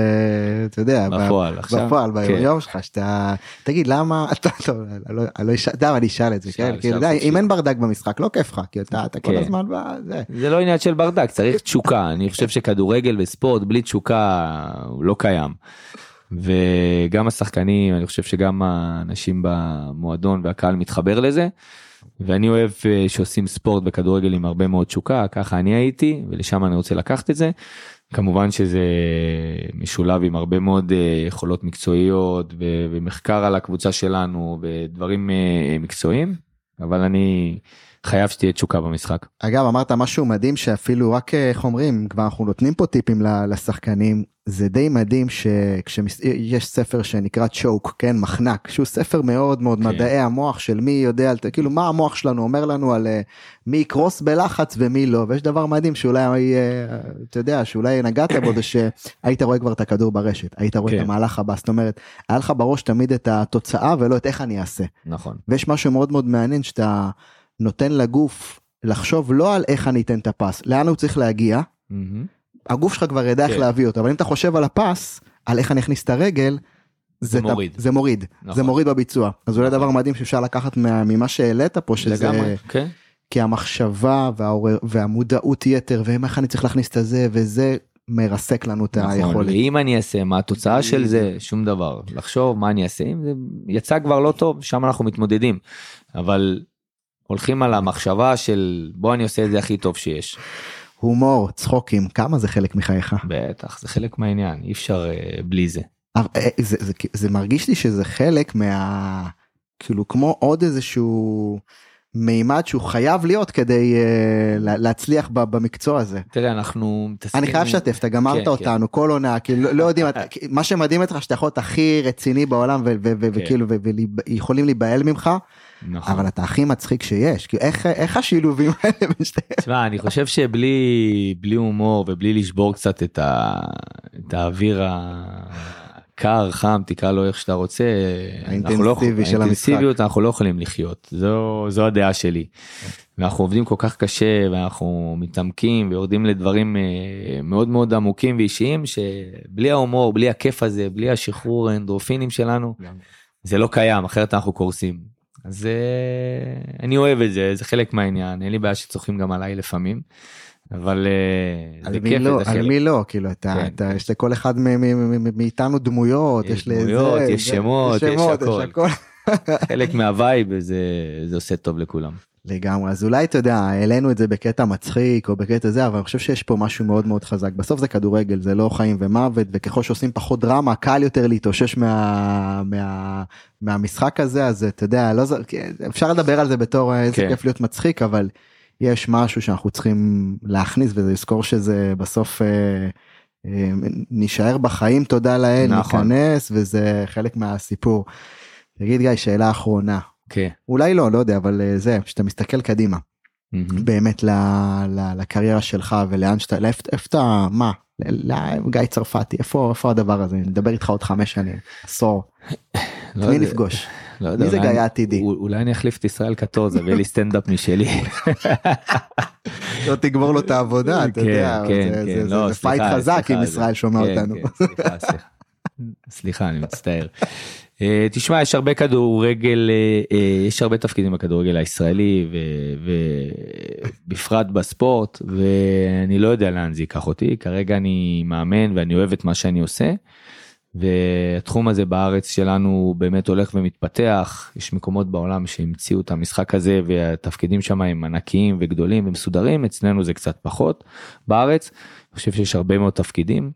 אתה יודע בפועל עכשיו בפועל ביום כן. שלך שאתה תגיד למה אתה טוב לא, לא אשאל אני אשאל את זה כן כאילו אם אין ברדק במשחק לא כיף לך כי אתה כל כן. הזמן בזה זה לא עניין של ברדק צריך תשוקה אני חושב שכדורגל וספורט בלי תשוקה הוא לא קיים. וגם השחקנים אני חושב שגם האנשים במועדון והקהל מתחבר לזה. ואני אוהב אה, שעושים ספורט בכדורגל עם הרבה מאוד תשוקה ככה אני הייתי ולשם אני רוצה לקחת את זה. כמובן שזה משולב עם הרבה מאוד אה, יכולות מקצועיות ומחקר על הקבוצה שלנו ודברים אה, מקצועיים אבל אני חייב שתהיה תשוקה במשחק. אגב אמרת משהו מדהים שאפילו רק איך אומרים כבר אנחנו נותנים פה טיפים לשחקנים זה די מדהים שכשיש ספר שנקרא צ'וק כן מחנק שהוא ספר מאוד מאוד כן. מדעי המוח של מי יודע כאילו מה המוח שלנו אומר לנו על אה, מי יקרוס בלחץ ומי לא ויש דבר מדהים שאולי אה, אתה יודע שאולי נגעת בו זה שהיית רואה כבר את הכדור ברשת היית רואה כן. את המהלך הבא זאת אומרת היה לך בראש תמיד את התוצאה ולא את איך אני אעשה נכון ויש משהו מאוד מאוד מעניין שאתה נותן לגוף לחשוב לא על איך אני אתן את הפס לאן הוא צריך להגיע. Mm-hmm. הגוף שלך כבר ידע איך כן. להביא אותו אבל אם אתה חושב על הפס על איך אני אכניס את הרגל. זה מוריד זה מוריד נכון. זה מוריד בביצוע אז אולי נכון. דבר מדהים שאפשר לקחת ממה שהעלית פה שזה לגמרי, כן. כי המחשבה והעורר והמודעות יתר ואיך אני צריך להכניס את זה וזה מרסק לנו את נכון, היכולת. אם אני אעשה מה התוצאה של זה שום דבר לחשוב מה אני אעשה אם זה יצא כבר לא טוב שם אנחנו מתמודדים אבל הולכים על המחשבה של בוא אני עושה את זה הכי טוב שיש. הומור, צחוקים, כמה זה חלק מחייך? בטח, זה חלק מהעניין, אי אפשר אה, בלי זה. אה, אה, זה, זה, זה מרגיש לי שזה חלק מה... כאילו כמו עוד איזשהו מימד שהוא חייב להיות כדי uh, להצליח ב, במקצוע הזה. תראה אנחנו מתעסקים... אני חייב לשתף אתה גמרת כן, אותנו כן. כל עונה כאילו לא, לא יודעים מה שמדהים אותך שאתה יכול להיות הכי רציני בעולם כן. וכאילו ויכולים להיבהל ממך. נכון. אבל אתה הכי מצחיק שיש כי איך איך השילובים האלה. תשמע אני חושב שבלי בלי הומור ובלי לשבור קצת את, ה, את האוויר קר חם תקרא לו איך שאתה רוצה האינטנסיבי לא, של האינטנסיביות אנחנו לא יכולים לחיות זו זו הדעה שלי. ואנחנו עובדים כל כך קשה ואנחנו מתעמקים ויורדים לדברים אה, מאוד מאוד עמוקים ואישיים שבלי ההומור בלי הכיף הזה בלי השחרור האנדרופינים שלנו זה לא קיים אחרת אנחנו קורסים. אז אה, אני אוהב את זה זה חלק מהעניין אין לי בעיה שצוחקים גם עליי לפעמים. אבל אה, זה כיף, לא, על מי לא כאילו אתה, כן. אתה יש לכל אחד מאיתנו דמויות יש דמויות יש שמות יש הכל חלק מהווייב זה זה עושה טוב לכולם. לגמרי אז אולי אתה יודע העלינו את זה בקטע מצחיק או בקטע זה אבל אני חושב שיש פה משהו מאוד מאוד חזק בסוף זה כדורגל זה לא חיים ומוות וככל שעושים פחות דרמה קל יותר להתאושש מה, מה, מהמשחק הזה אז אתה יודע לא אפשר לדבר על זה בתור איזה כן. כיף להיות מצחיק אבל. יש משהו שאנחנו צריכים להכניס וזה לזכור שזה בסוף אה, אה, נשאר בחיים תודה לאל נכון. ניכנס וזה חלק מהסיפור. תגיד גיא שאלה אחרונה. כן. אולי לא לא יודע אבל אה, זה שאתה מסתכל קדימה. Mm-hmm. באמת ל, ל, לקריירה שלך ולאן שאתה איפה אתה מה גיא צרפתי איפה איפה הדבר הזה נדבר איתך עוד חמש שנים עשור. את מי נפגוש. לא יודע, מי זה גיא העתידי? אולי אני אחליף את ישראל קטורזה ויהיה לי סטנדאפ משלי. לא תגמור לו את העבודה, אתה כן, יודע, כן, כן, זה לא, פייט חזק אם ישראל שומע אותנו. סליחה, אני מצטער. אה, תשמע, יש הרבה כדורגל, אה, אה, יש הרבה תפקידים בכדורגל הישראלי ובפרט בספורט, ואני לא יודע לאן זה ייקח אותי. כרגע אני מאמן ואני אוהב את מה שאני עושה. והתחום הזה בארץ שלנו באמת הולך ומתפתח יש מקומות בעולם שהמציאו את המשחק הזה והתפקידים שם הם ענקיים וגדולים ומסודרים אצלנו זה קצת פחות בארץ. אני חושב שיש הרבה מאוד תפקידים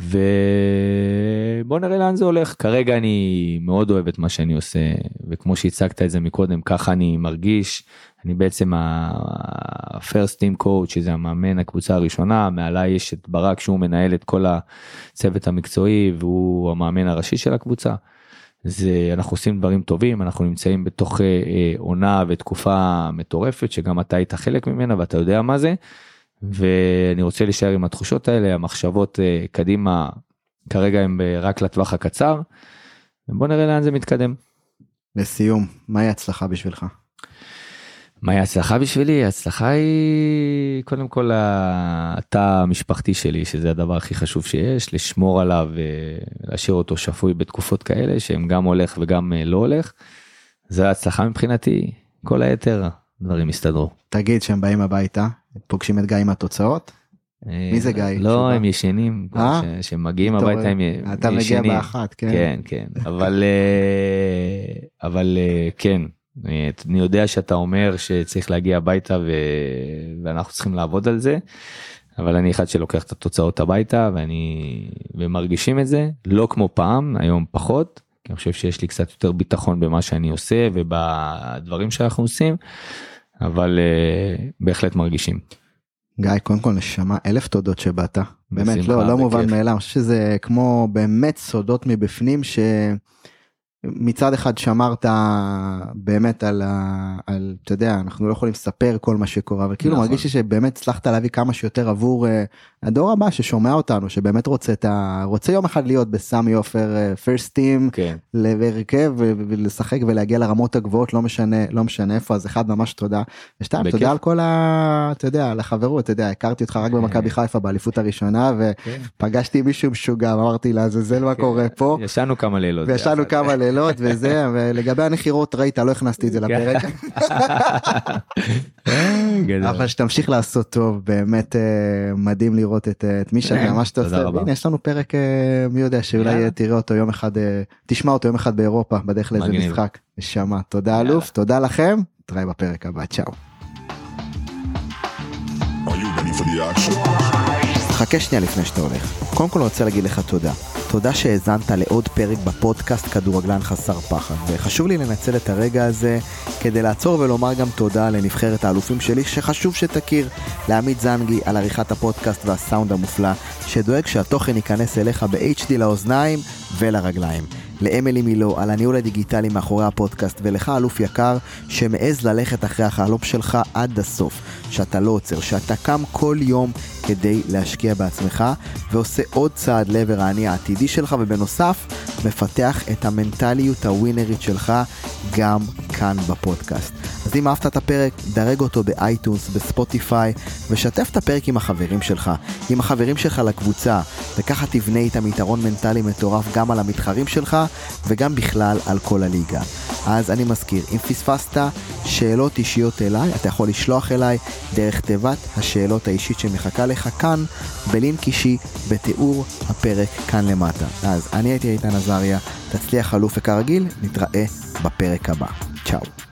ובוא נראה לאן זה הולך כרגע אני מאוד אוהב את מה שאני עושה וכמו שהצגת את זה מקודם ככה אני מרגיש אני בעצם ה-first team coach שזה המאמן הקבוצה הראשונה מעליי יש את ברק שהוא מנהל את כל הצוות המקצועי והוא המאמן הראשי של הקבוצה. זה אנחנו עושים דברים טובים אנחנו נמצאים בתוך אה, אה, עונה ותקופה מטורפת שגם אתה היית חלק ממנה ואתה יודע מה זה. ואני רוצה להישאר עם התחושות האלה המחשבות אה, קדימה כרגע הם רק לטווח הקצר. בוא נראה לאן זה מתקדם. לסיום מהי הצלחה בשבילך? מהי הצלחה בשבילי? הצלחה היא קודם כל התא המשפחתי שלי שזה הדבר הכי חשוב שיש לשמור עליו ולהשאיר אותו שפוי בתקופות כאלה שהם גם הולך וגם אה, לא הולך. זה ההצלחה מבחינתי כל היתר דברים יסתדרו. תגיד שהם באים הביתה פוגשים את גיא עם התוצאות? אה, מי זה גיא? לא הם ישנים אה? שמגיעים הביתה הם ישנים. אתה מגיע באחת כן כן כן אבל אבל כן אני יודע שאתה אומר שצריך להגיע הביתה. ואנחנו צריכים לעבוד על זה. אבל אני אחד שלוקח את התוצאות הביתה ואני ומרגישים את זה לא כמו פעם היום פחות כי אני חושב שיש לי קצת יותר ביטחון במה שאני עושה ובדברים שאנחנו עושים אבל uh, בהחלט מרגישים. גיא קודם כל נשמה אלף תודות שבאת באמת לא לא מובן מאליו אני חושב שזה כמו באמת סודות מבפנים ש. מצד אחד שמרת באמת על, ה, על אתה יודע אנחנו לא יכולים לספר כל מה שקורה אבל כאילו נכון. מרגיש לי שבאמת הצלחת להביא כמה שיותר עבור uh, הדור הבא ששומע אותנו שבאמת רוצה את ה... רוצה יום אחד להיות בסמי עופר פרסט טים כן. להרכב ולשחק ולהגיע לרמות הגבוהות לא משנה לא משנה איפה אז אחד ממש תודה. ושתיים תודה על כל ה... אתה יודע על החברות אתה יודע הכרתי אותך רק במכבי חיפה באליפות הראשונה כן. ופגשתי מישהו משוגע אמרתי לעזאזל מה כן. קורה פה. ישנו כמה לילות. וישנו כמה לילות וזה ולגבי הנחירות ראית לא הכנסתי את זה לפרק. אבל שתמשיך לעשות טוב באמת אה, מדהים לראות את, אה, את מי שאתה מה שאתה עושה. הנה יש לנו פרק אה, מי יודע שאולי תראה אותו יום אחד תשמע אותו יום אחד באירופה בדרך לאיזה משחק. נשמה. תודה אלוף. תודה לכם. נתראה בפרק הבא, צ'או. Are you ready for the action? חכה שנייה לפני שאתה הולך. קודם כל רוצה להגיד לך תודה. תודה שהאזנת לעוד פרק בפודקאסט כדורגלן חסר פחד, וחשוב לי לנצל את הרגע הזה כדי לעצור ולומר גם תודה לנבחרת האלופים שלי, שחשוב שתכיר, לעמית זנגי על עריכת הפודקאסט והסאונד המופלא, שדואג שהתוכן ייכנס אליך ב-HD לאוזניים ולרגליים. לאמילי מילו על הניהול הדיגיטלי מאחורי הפודקאסט, ולך אלוף יקר שמעז ללכת אחרי החלום שלך עד הסוף, שאתה לא עוצר, שאתה קם כל יום כדי להשקיע בעצמך, ועושה עוד צעד לעבר האני העתידי שלך, ובנוסף, מפתח את המנטליות הווינרית שלך גם כאן בפודקאסט. אז אם אהבת את הפרק, דרג אותו באייטונס, בספוטיפיי, ושתף את הפרק עם החברים שלך, עם החברים שלך לקבוצה, וככה תבנה איתם יתרון מנטלי מטורף גם על המתחרים שלך, וגם בכלל על כל הליגה. אז אני מזכיר, אם פספסת שאלות אישיות אליי, אתה יכול לשלוח אליי דרך תיבת השאלות האישית שמחכה לך כאן, בלינק אישי, בתיאור הפרק כאן למטה. אז אני הייתי איתן עזריה, תצליח אלוף וכרגיל, נתראה בפרק הבא. צ'או.